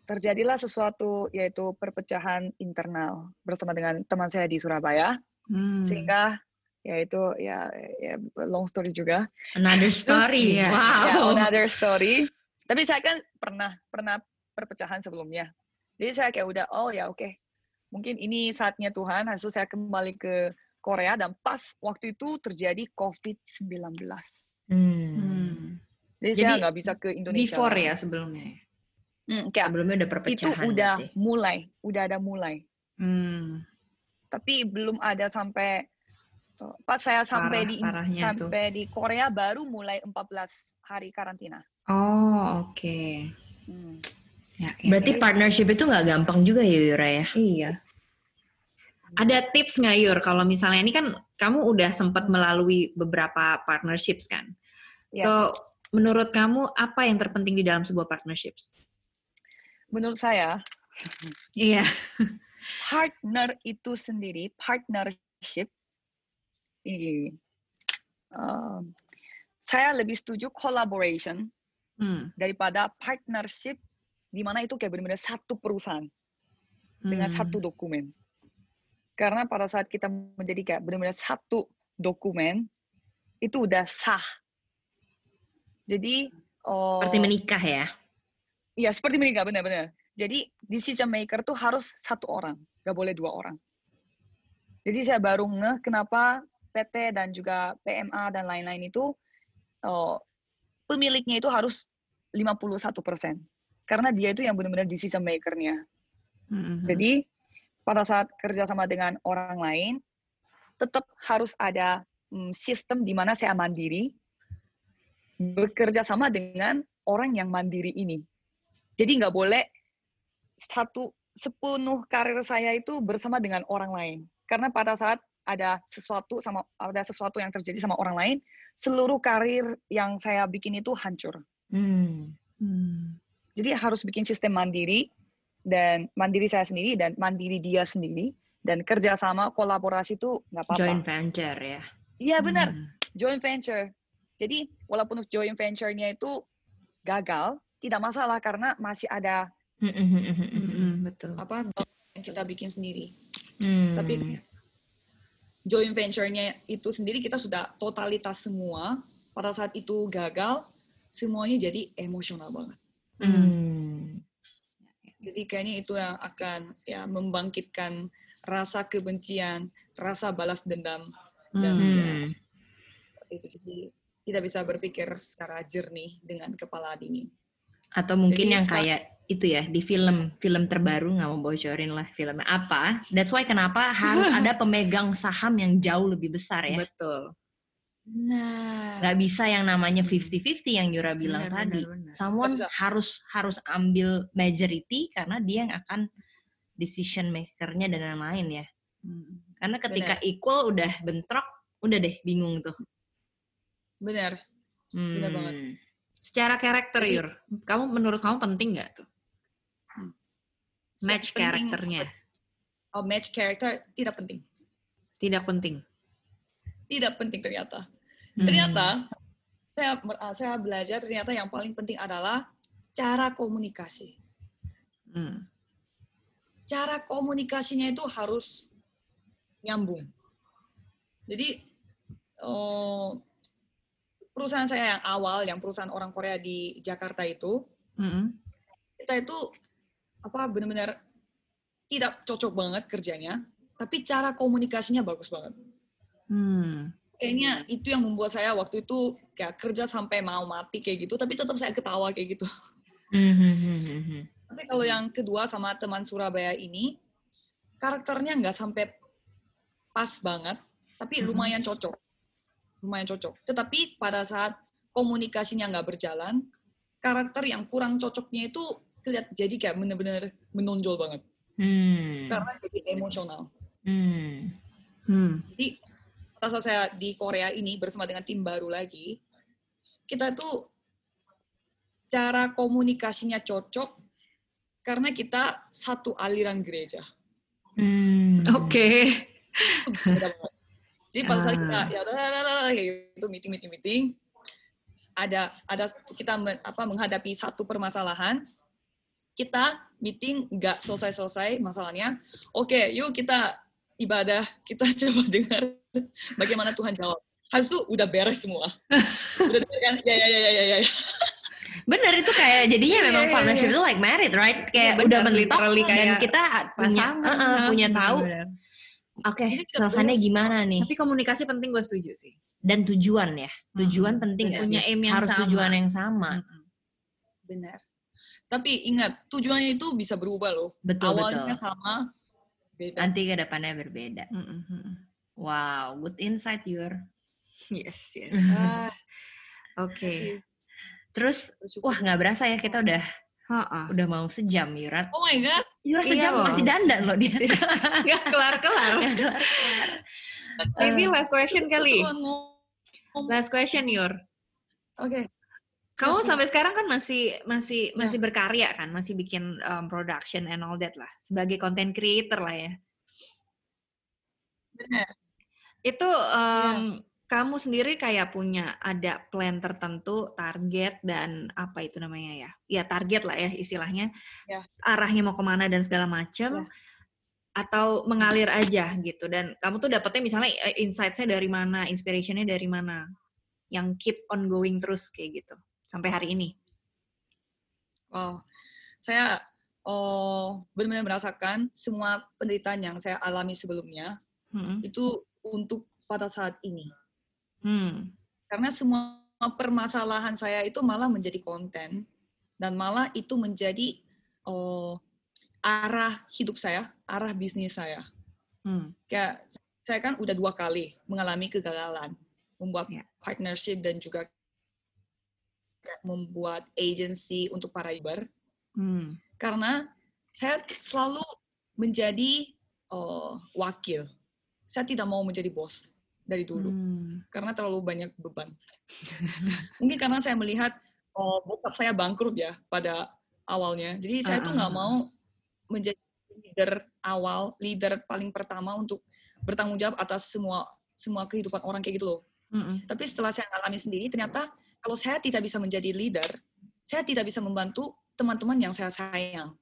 Speaker 4: terjadilah sesuatu yaitu perpecahan internal bersama dengan teman saya di Surabaya,
Speaker 3: Hmm.
Speaker 4: sehingga yaitu ya, ya long story juga.
Speaker 2: Another story.
Speaker 3: Iya.
Speaker 2: Wow.
Speaker 4: Ya, another story. Tapi saya kan pernah pernah perpecahan sebelumnya. Jadi saya kayak udah oh ya oke. Mungkin ini saatnya Tuhan, habis itu saya kembali ke Korea dan pas waktu itu terjadi COVID-19.
Speaker 2: Hmm.
Speaker 3: Hmm.
Speaker 4: Jadi,
Speaker 2: Jadi,
Speaker 4: saya nggak bisa ke Indonesia.
Speaker 3: Before ya sebelumnya. ya?
Speaker 4: Hmm, kayak
Speaker 2: Sebelumnya udah
Speaker 4: itu
Speaker 2: perpecahan.
Speaker 4: udah
Speaker 2: berarti.
Speaker 4: mulai, udah ada mulai.
Speaker 3: Hmm.
Speaker 4: Tapi belum ada sampai pas saya sampai
Speaker 3: Parah-
Speaker 4: di
Speaker 3: parahnya tuh.
Speaker 4: sampai di Korea baru mulai 14 hari karantina.
Speaker 3: Oh, oke.
Speaker 4: Hmm.
Speaker 3: Ya, ya.
Speaker 2: Berarti partnership itu nggak gampang juga ya Yura ya?
Speaker 3: Iya. Ada tips nggak Yur kalau misalnya ini kan kamu udah sempat melalui beberapa partnerships kan?
Speaker 4: Ya.
Speaker 3: So menurut kamu apa yang terpenting di dalam sebuah partnerships?
Speaker 4: Menurut saya
Speaker 3: Iya.
Speaker 4: partner itu sendiri, partnership, ini, um, saya lebih setuju collaboration
Speaker 3: Hmm.
Speaker 4: daripada partnership di mana itu kayak benar-benar satu perusahaan dengan
Speaker 3: Hmm.
Speaker 4: satu dokumen. Karena pada saat kita menjadi kayak benar-benar satu dokumen, itu udah sah. Jadi, oh,
Speaker 2: Seperti menikah ya?
Speaker 4: Iya, seperti menikah, benar-benar. Jadi, decision maker tuh harus satu orang, nggak boleh dua orang. Jadi, saya baru ngeh kenapa PT dan juga PMA dan lain-lain itu, oh, pemiliknya itu harus 51%. Karena dia itu yang benar-benar decision maker-nya.
Speaker 3: Hmm.
Speaker 4: Jadi, pada saat kerja sama dengan orang lain, tetap harus ada mm, sistem di mana saya mandiri, bekerja sama dengan orang yang mandiri ini. Jadi nggak boleh satu sepenuh karir saya itu bersama dengan orang lain. Karena pada saat ada sesuatu sama ada sesuatu yang terjadi sama orang lain, seluruh karir yang saya bikin itu hancur.
Speaker 2: Hmm.
Speaker 3: Hmm.
Speaker 4: Jadi harus bikin sistem mandiri dan mandiri saya sendiri dan mandiri dia sendiri dan kerjasama kolaborasi itu nggak apa-apa.
Speaker 2: Joint venture ya?
Speaker 4: Iya benar,
Speaker 3: Hmm.
Speaker 4: joint venture. Jadi walaupun joint venture-nya itu gagal, tidak masalah karena masih ada
Speaker 2: Hmm, hmm, hmm, hmm, hmm,
Speaker 3: Hmm,
Speaker 2: hmm.
Speaker 3: betul.
Speaker 4: apa yang kita bikin sendiri.
Speaker 2: Hmm.
Speaker 4: Tapi joint venture-nya itu sendiri kita sudah totalitas semua. Pada saat itu gagal, semuanya jadi emosional banget.
Speaker 2: Hmm.
Speaker 4: Jadi kayaknya itu yang akan ya membangkitkan rasa kebencian, rasa balas dendam dan
Speaker 3: Hmm.
Speaker 4: ya,
Speaker 2: Hmm.
Speaker 4: itu. Jadi tidak bisa berpikir secara jernih dengan kepala dingin.
Speaker 2: Atau mungkin
Speaker 4: Jadi
Speaker 2: yang kayak itu ya di film film terbaru nggak mau bocorin lah filmnya apa. That's why kenapa harus ada pemegang saham yang jauh lebih besar ya.
Speaker 3: Betul.
Speaker 4: Nah,
Speaker 2: Nggak bisa yang namanya 50-50 yang Yura bilang
Speaker 3: Benar,
Speaker 2: tadi.
Speaker 3: benar, benar.
Speaker 2: Someone
Speaker 4: bisa.
Speaker 2: harus harus ambil majority karena dia yang akan decision makernya dan lain-lain ya.
Speaker 3: Hmm.
Speaker 2: Karena ketika equal udah bentrok, udah deh bingung tuh.
Speaker 4: benar.
Speaker 2: Hmm.
Speaker 4: Benar banget.
Speaker 3: Secara karakter Yur, kamu menurut kamu penting nggak tuh match
Speaker 4: Penting-
Speaker 3: karakternya?
Speaker 4: Oh, match karakter tidak penting.
Speaker 3: Tidak penting.
Speaker 4: Tidak penting ternyata.
Speaker 3: Hmm.
Speaker 4: Ternyata saya uh, saya belajar ternyata yang paling penting adalah cara komunikasi.
Speaker 3: Hmm.
Speaker 4: Cara komunikasinya itu harus nyambung. Jadi oh, perusahaan saya yang awal, yang perusahaan orang Korea di Jakarta itu,
Speaker 3: Mm-mm.
Speaker 4: kita itu apa benar-benar tidak cocok banget kerjanya, tapi cara komunikasinya bagus banget.
Speaker 3: Hmm.
Speaker 4: Kayaknya itu yang membuat saya waktu itu kayak kerja sampai mau mati kayak gitu, tapi tetap saya ketawa kayak gitu.
Speaker 2: Hmm,
Speaker 4: Tapi kalau yang kedua sama teman Surabaya ini, karakternya nggak sampai pas banget, tapi lumayan cocok. Lumayan cocok. Tetapi pada saat komunikasinya nggak berjalan, karakter yang kurang cocoknya itu kelihat jadi kayak bener-bener menonjol banget.
Speaker 2: Hmm.
Speaker 4: Karena jadi emosional.
Speaker 2: Hmm. Hmm.
Speaker 4: Jadi saat saya di Korea ini bersama dengan tim baru lagi, kita tuh cara komunikasinya cocok karena kita satu aliran gereja.
Speaker 2: Hmm. Oke.
Speaker 4: Banget. Jadi pada saat kita
Speaker 2: Ah.
Speaker 4: ya gitu meeting meeting meeting ada ada kita men- apa menghadapi satu permasalahan kita meeting nggak selesai selesai masalahnya oke yuk kita ibadah kita coba dengar bagaimana Tuhan jawab habis itu udah beres semua udah kan ya ya ya ya ya, ya.
Speaker 2: Bener itu kayak jadinya
Speaker 3: Iya,
Speaker 2: memang
Speaker 3: iya,
Speaker 2: partnership
Speaker 3: iya.
Speaker 2: itu like married, right? Kayak
Speaker 3: Iya,
Speaker 2: udah mentok dan kita punya
Speaker 3: pasangan.
Speaker 2: uh-uh, punya
Speaker 3: Benar,
Speaker 2: tahu. Oke,
Speaker 4: kita
Speaker 2: selesainya gimana nih?
Speaker 3: Tapi komunikasi penting gue setuju sih.
Speaker 2: Dan tujuan ya. Tujuan
Speaker 3: Hmm,
Speaker 2: penting
Speaker 3: Punya
Speaker 2: sih?
Speaker 3: aim yang
Speaker 2: Harus
Speaker 3: sama.
Speaker 2: tujuan yang sama.
Speaker 3: Mm-mm.
Speaker 4: benar tapi ingat tujuannya itu bisa berubah loh
Speaker 2: Betul
Speaker 4: awalnya
Speaker 2: betul.
Speaker 4: sama beda
Speaker 2: Nanti ke depannya berbeda.
Speaker 3: Mm-mm, mm-mm.
Speaker 2: Wow, good insight Yur.
Speaker 3: Yes, yes.
Speaker 4: Ah,
Speaker 3: Oke.
Speaker 2: Terus
Speaker 4: bersyukur.
Speaker 2: wah nggak berasa ya kita udah
Speaker 3: Ha-ha.
Speaker 2: udah mau sejam Yuran.
Speaker 4: oh my god
Speaker 2: Yuran
Speaker 3: Iya
Speaker 2: sejam
Speaker 3: loh.
Speaker 2: masih dandan loh dia.
Speaker 3: Nggak kelar-kelar.
Speaker 2: Nggak kelar-kelar.
Speaker 3: Maybe last question kali.
Speaker 4: Terus ngomong-
Speaker 3: Last question, Yur.
Speaker 4: oke
Speaker 3: Kamu sampai sekarang kan masih masih
Speaker 4: Ya.
Speaker 3: masih berkarya kan, masih bikin um, production and all that lah, sebagai content creator lah ya.
Speaker 4: benar
Speaker 3: Itu um, kamu sendiri kayak punya ada plan tertentu, target dan apa itu namanya ya? Ya target lah ya istilahnya.
Speaker 4: Ya.
Speaker 3: Arahnya mau ke mana dan segala macam.
Speaker 4: Ya.
Speaker 3: Atau mengalir aja gitu. Dan kamu tuh dapetnya misalnya eh, insights-nya dari mana, inspiration-nya dari mana? Yang keep on going terus kayak gitu. Sampai hari ini.
Speaker 4: wow saya oh benar-benar merasakan semua penderitaan yang saya alami sebelumnya
Speaker 3: Hmm.
Speaker 4: itu untuk pada saat ini
Speaker 3: Hmm.
Speaker 4: karena semua permasalahan saya itu malah menjadi konten dan malah itu menjadi oh, arah hidup saya, arah bisnis saya.
Speaker 3: Hmm.
Speaker 4: Kayak saya kan udah dua kali mengalami kegagalan, membuat
Speaker 3: Ya.
Speaker 4: partnership dan juga membuat agency untuk para youtuber
Speaker 3: Hmm.
Speaker 4: karena saya selalu menjadi oh, wakil. Saya tidak mau menjadi bos dari dulu
Speaker 3: Hmm.
Speaker 4: karena terlalu banyak beban. Mungkin karena saya melihat oh, bokap saya bangkrut ya pada awalnya. Jadi saya
Speaker 3: Ah,
Speaker 4: tuh
Speaker 3: ah,
Speaker 4: nggak
Speaker 3: ah.
Speaker 4: mau menjadi leader awal, leader paling pertama untuk bertanggung jawab atas semua semua kehidupan orang kayak gitu loh.
Speaker 3: Hmm.
Speaker 4: Tapi setelah saya alami sendiri, ternyata kalau saya tidak bisa menjadi leader, saya tidak bisa membantu teman-teman yang saya sayang,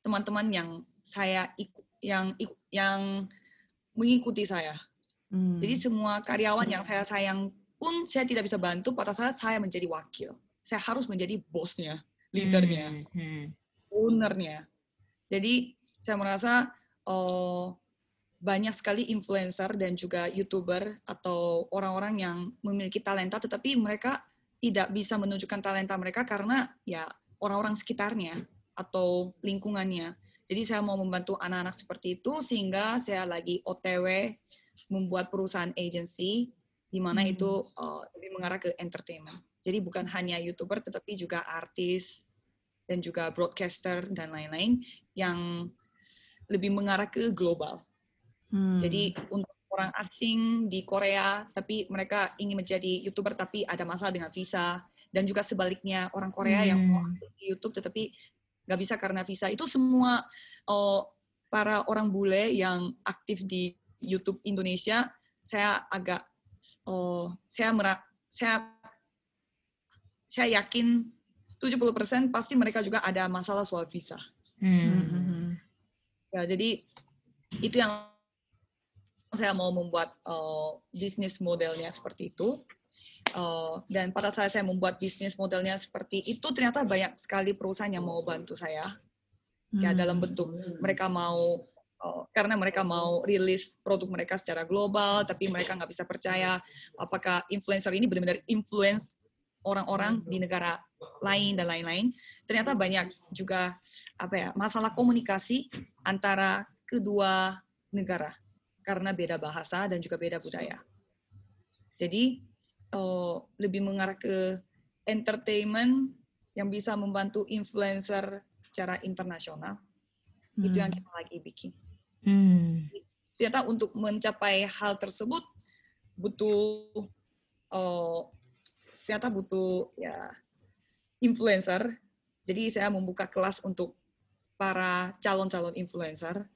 Speaker 4: teman-teman yang saya yang yang mengikuti saya.
Speaker 3: Hmm.
Speaker 4: Jadi semua karyawan yang saya sayang pun saya tidak bisa bantu pada saat saya menjadi wakil. Saya harus menjadi bosnya, leadernya,
Speaker 2: Hmm, hmm.
Speaker 4: ownernya. Jadi saya merasa oh, banyak sekali influencer dan juga youtuber atau orang-orang yang memiliki talenta tetapi mereka tidak bisa menunjukkan talenta mereka karena ya orang-orang sekitarnya atau lingkungannya. Jadi saya mau membantu anak-anak seperti itu sehingga saya lagi OTW membuat perusahaan agency di mana
Speaker 3: Hmm.
Speaker 4: itu uh, lebih mengarah ke entertainment. Jadi bukan hanya youtuber tetapi juga artis dan juga broadcaster dan lain-lain yang lebih mengarah ke global.
Speaker 3: Hmm.
Speaker 4: Jadi untuk orang asing di Korea tapi mereka ingin menjadi youtuber tapi ada masalah dengan visa dan juga sebaliknya orang Korea yang mau
Speaker 2: Hmm.
Speaker 4: di YouTube tetapi nggak bisa karena visa itu semua oh, para orang bule yang aktif di YouTube Indonesia saya agak oh, saya mera saya saya yakin 70% pasti mereka juga ada masalah soal visa.
Speaker 3: Hmm.
Speaker 2: Hmm.
Speaker 4: Ya, jadi itu yang saya mau membuat uh, bisnis modelnya seperti itu. Uh, dan pada saat saya membuat bisnis modelnya seperti itu, ternyata banyak sekali perusahaan yang mau bantu saya. Ya,
Speaker 3: Hmm.
Speaker 4: dalam bentuk mereka mau oh, karena mereka mau rilis produk mereka secara global, tapi mereka nggak bisa percaya apakah influencer ini benar-benar influence orang-orang di negara lain dan lain-lain. Ternyata banyak juga apa ya masalah komunikasi antara kedua negara karena beda bahasa dan juga beda budaya. Jadi oh, lebih mengarah ke entertainment yang bisa membantu influencer secara internasional. Hmm. Itu yang kita lagi bikin. Hmm. Ternyata untuk mencapai hal tersebut butuh oh, ternyata butuh ya influencer. Jadi saya membuka kelas untuk para calon-calon influencer.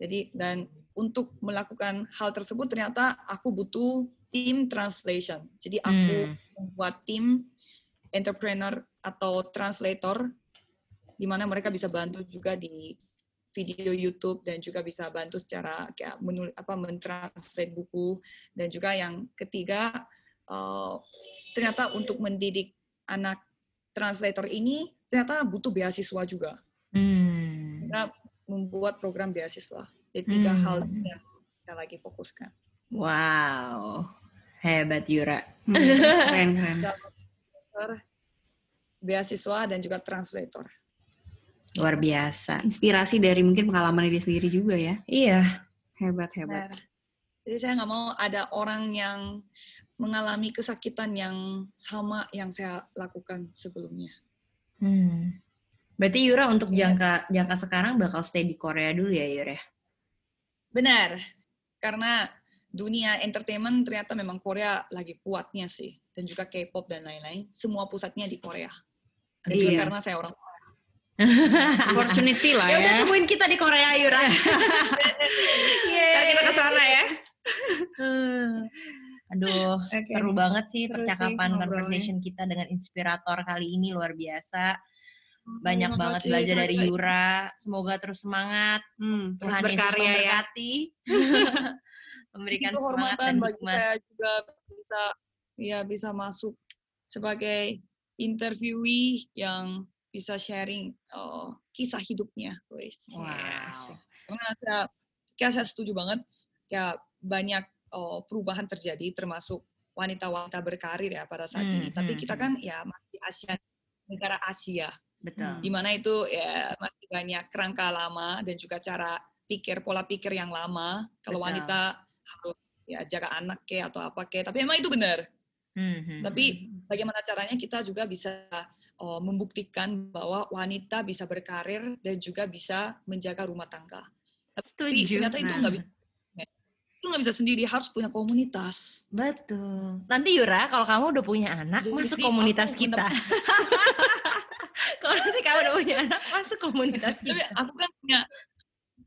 Speaker 4: Jadi dan untuk melakukan hal tersebut ternyata aku butuh tim translation. Jadi aku hmm. membuat tim entrepreneur atau translator di mana mereka bisa bantu juga di video YouTube dan juga bisa bantu secara kayak menulis apa mentranslate buku dan juga yang ketiga uh, ternyata untuk mendidik anak translator ini ternyata butuh beasiswa juga. Hmm. Membuat program beasiswa. Jadi tiga hmm. hal yang kita lagi fokuskan.
Speaker 3: Wow, hebat Yura. Hmm,
Speaker 4: keren, keren. Beasiswa dan juga translator.
Speaker 3: Luar biasa. Inspirasi dari mungkin pengalaman diri sendiri juga ya.
Speaker 2: Iya.
Speaker 3: Hebat, hebat. Nah,
Speaker 4: jadi saya nggak mau ada orang yang mengalami kesakitan yang sama yang saya lakukan sebelumnya.
Speaker 2: Hmm. Berarti Yura untuk yeah. jangka jangka sekarang bakal stay di Korea dulu ya Yura?
Speaker 4: Benar, karena dunia entertainment ternyata memang Korea lagi kuatnya sih, dan juga K-pop dan lain-lain. Semua pusatnya di Korea. Dan iya. juga karena saya orang Korea.
Speaker 3: Opportunity lah ya.
Speaker 2: Ya udah temuin kita di Korea, Yura.
Speaker 3: Yeay. kita ke sana ya.
Speaker 2: Aduh, okay. seru banget sih seru percakapan sih, conversation kita dengan inspirator kali ini luar biasa banyak Terima banget belajar dari Yura. Semoga terus semangat. Hmm,
Speaker 3: terus Tuhan berkarya Yesus
Speaker 2: ya. memberikan semangat dan
Speaker 4: bagi saya juga bisa ya bisa masuk sebagai interviewee yang bisa sharing uh, kisah hidupnya, guys.
Speaker 2: Wow.
Speaker 4: Karena saya, kayak saya setuju banget, kayak banyak uh, perubahan terjadi, termasuk wanita-wanita berkarir ya pada saat hmm, ini. Tapi hmm, kita hmm. kan ya masih Asia, negara Asia. Betul. Di mana itu ya masih banyak kerangka lama dan juga cara pikir pola pikir yang lama. Kalau wanita harus ya jaga anak ke atau apa ke, tapi emang itu benar. Hmm, tapi hmm, hmm. bagaimana caranya kita juga bisa oh, membuktikan bahwa wanita bisa berkarir dan juga bisa menjaga rumah tangga. Tapi Setuju. ternyata itu nggak bisa itu nggak bisa sendiri harus punya komunitas
Speaker 2: betul nanti Yura kalau kamu udah punya anak Jadi, masuk komunitas kita Kamu udah punya anak, masuk komunitas kita.
Speaker 4: Tapi aku kan punya,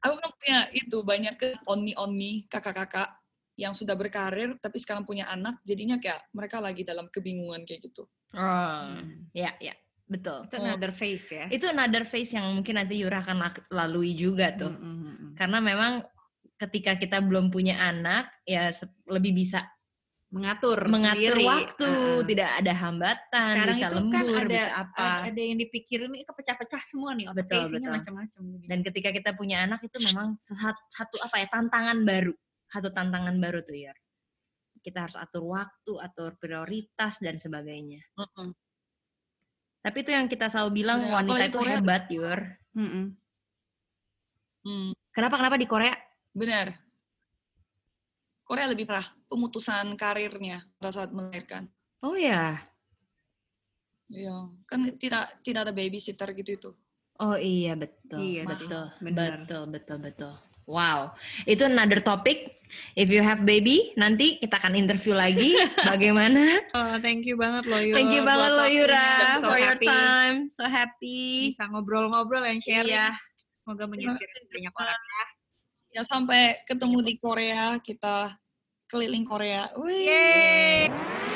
Speaker 4: aku kan punya itu banyak ke oni-oni kakak-kakak yang sudah berkarir tapi sekarang punya anak, jadinya kayak mereka lagi dalam kebingungan kayak gitu.
Speaker 2: Oh, hmm. ya, ya. Betul.
Speaker 3: Itu another phase ya.
Speaker 2: Itu another phase yang mungkin nanti Yura akan lalui juga tuh. Mm -hmm. Karena memang ketika kita belum punya anak, ya lebih bisa
Speaker 3: mengatur
Speaker 2: mengatur sendiri. waktu uh. tidak ada hambatan
Speaker 3: sekarang
Speaker 2: bisa
Speaker 3: itu
Speaker 2: lembur
Speaker 3: kan ada,
Speaker 2: bisa apa.
Speaker 3: ada yang dipikirin ini kepecah-pecah semua nih
Speaker 2: betul betul. macam-macam dan ketika kita punya anak itu memang satu apa ya tantangan baru. Satu tantangan baru tuh ya kita harus atur waktu atur prioritas dan sebagainya. Tapi itu yang kita selalu bilang ya, wanita itu Korea, hebat Yur -uh. Hmm. kenapa kenapa di Korea?
Speaker 4: Benar Korea lebih parah pemutusan karirnya pada saat melahirkan.
Speaker 2: Oh ya.
Speaker 4: Iya, kan tidak tidak ada babysitter gitu itu.
Speaker 2: Oh iya betul. Iya betul. Benar. Betul betul betul. Wow, itu another topic. If you have baby, nanti kita akan interview lagi. Bagaimana?
Speaker 3: Oh, thank you banget loh Yura.
Speaker 2: Thank you banget loh Yura so for happy. your time. So happy.
Speaker 3: Bisa ngobrol-ngobrol dan share. Iya. Semoga menginspirasi banyak orang ya.
Speaker 4: Ya sampai ketemu di Korea kita keliling Korea.
Speaker 3: Wih. Yeay.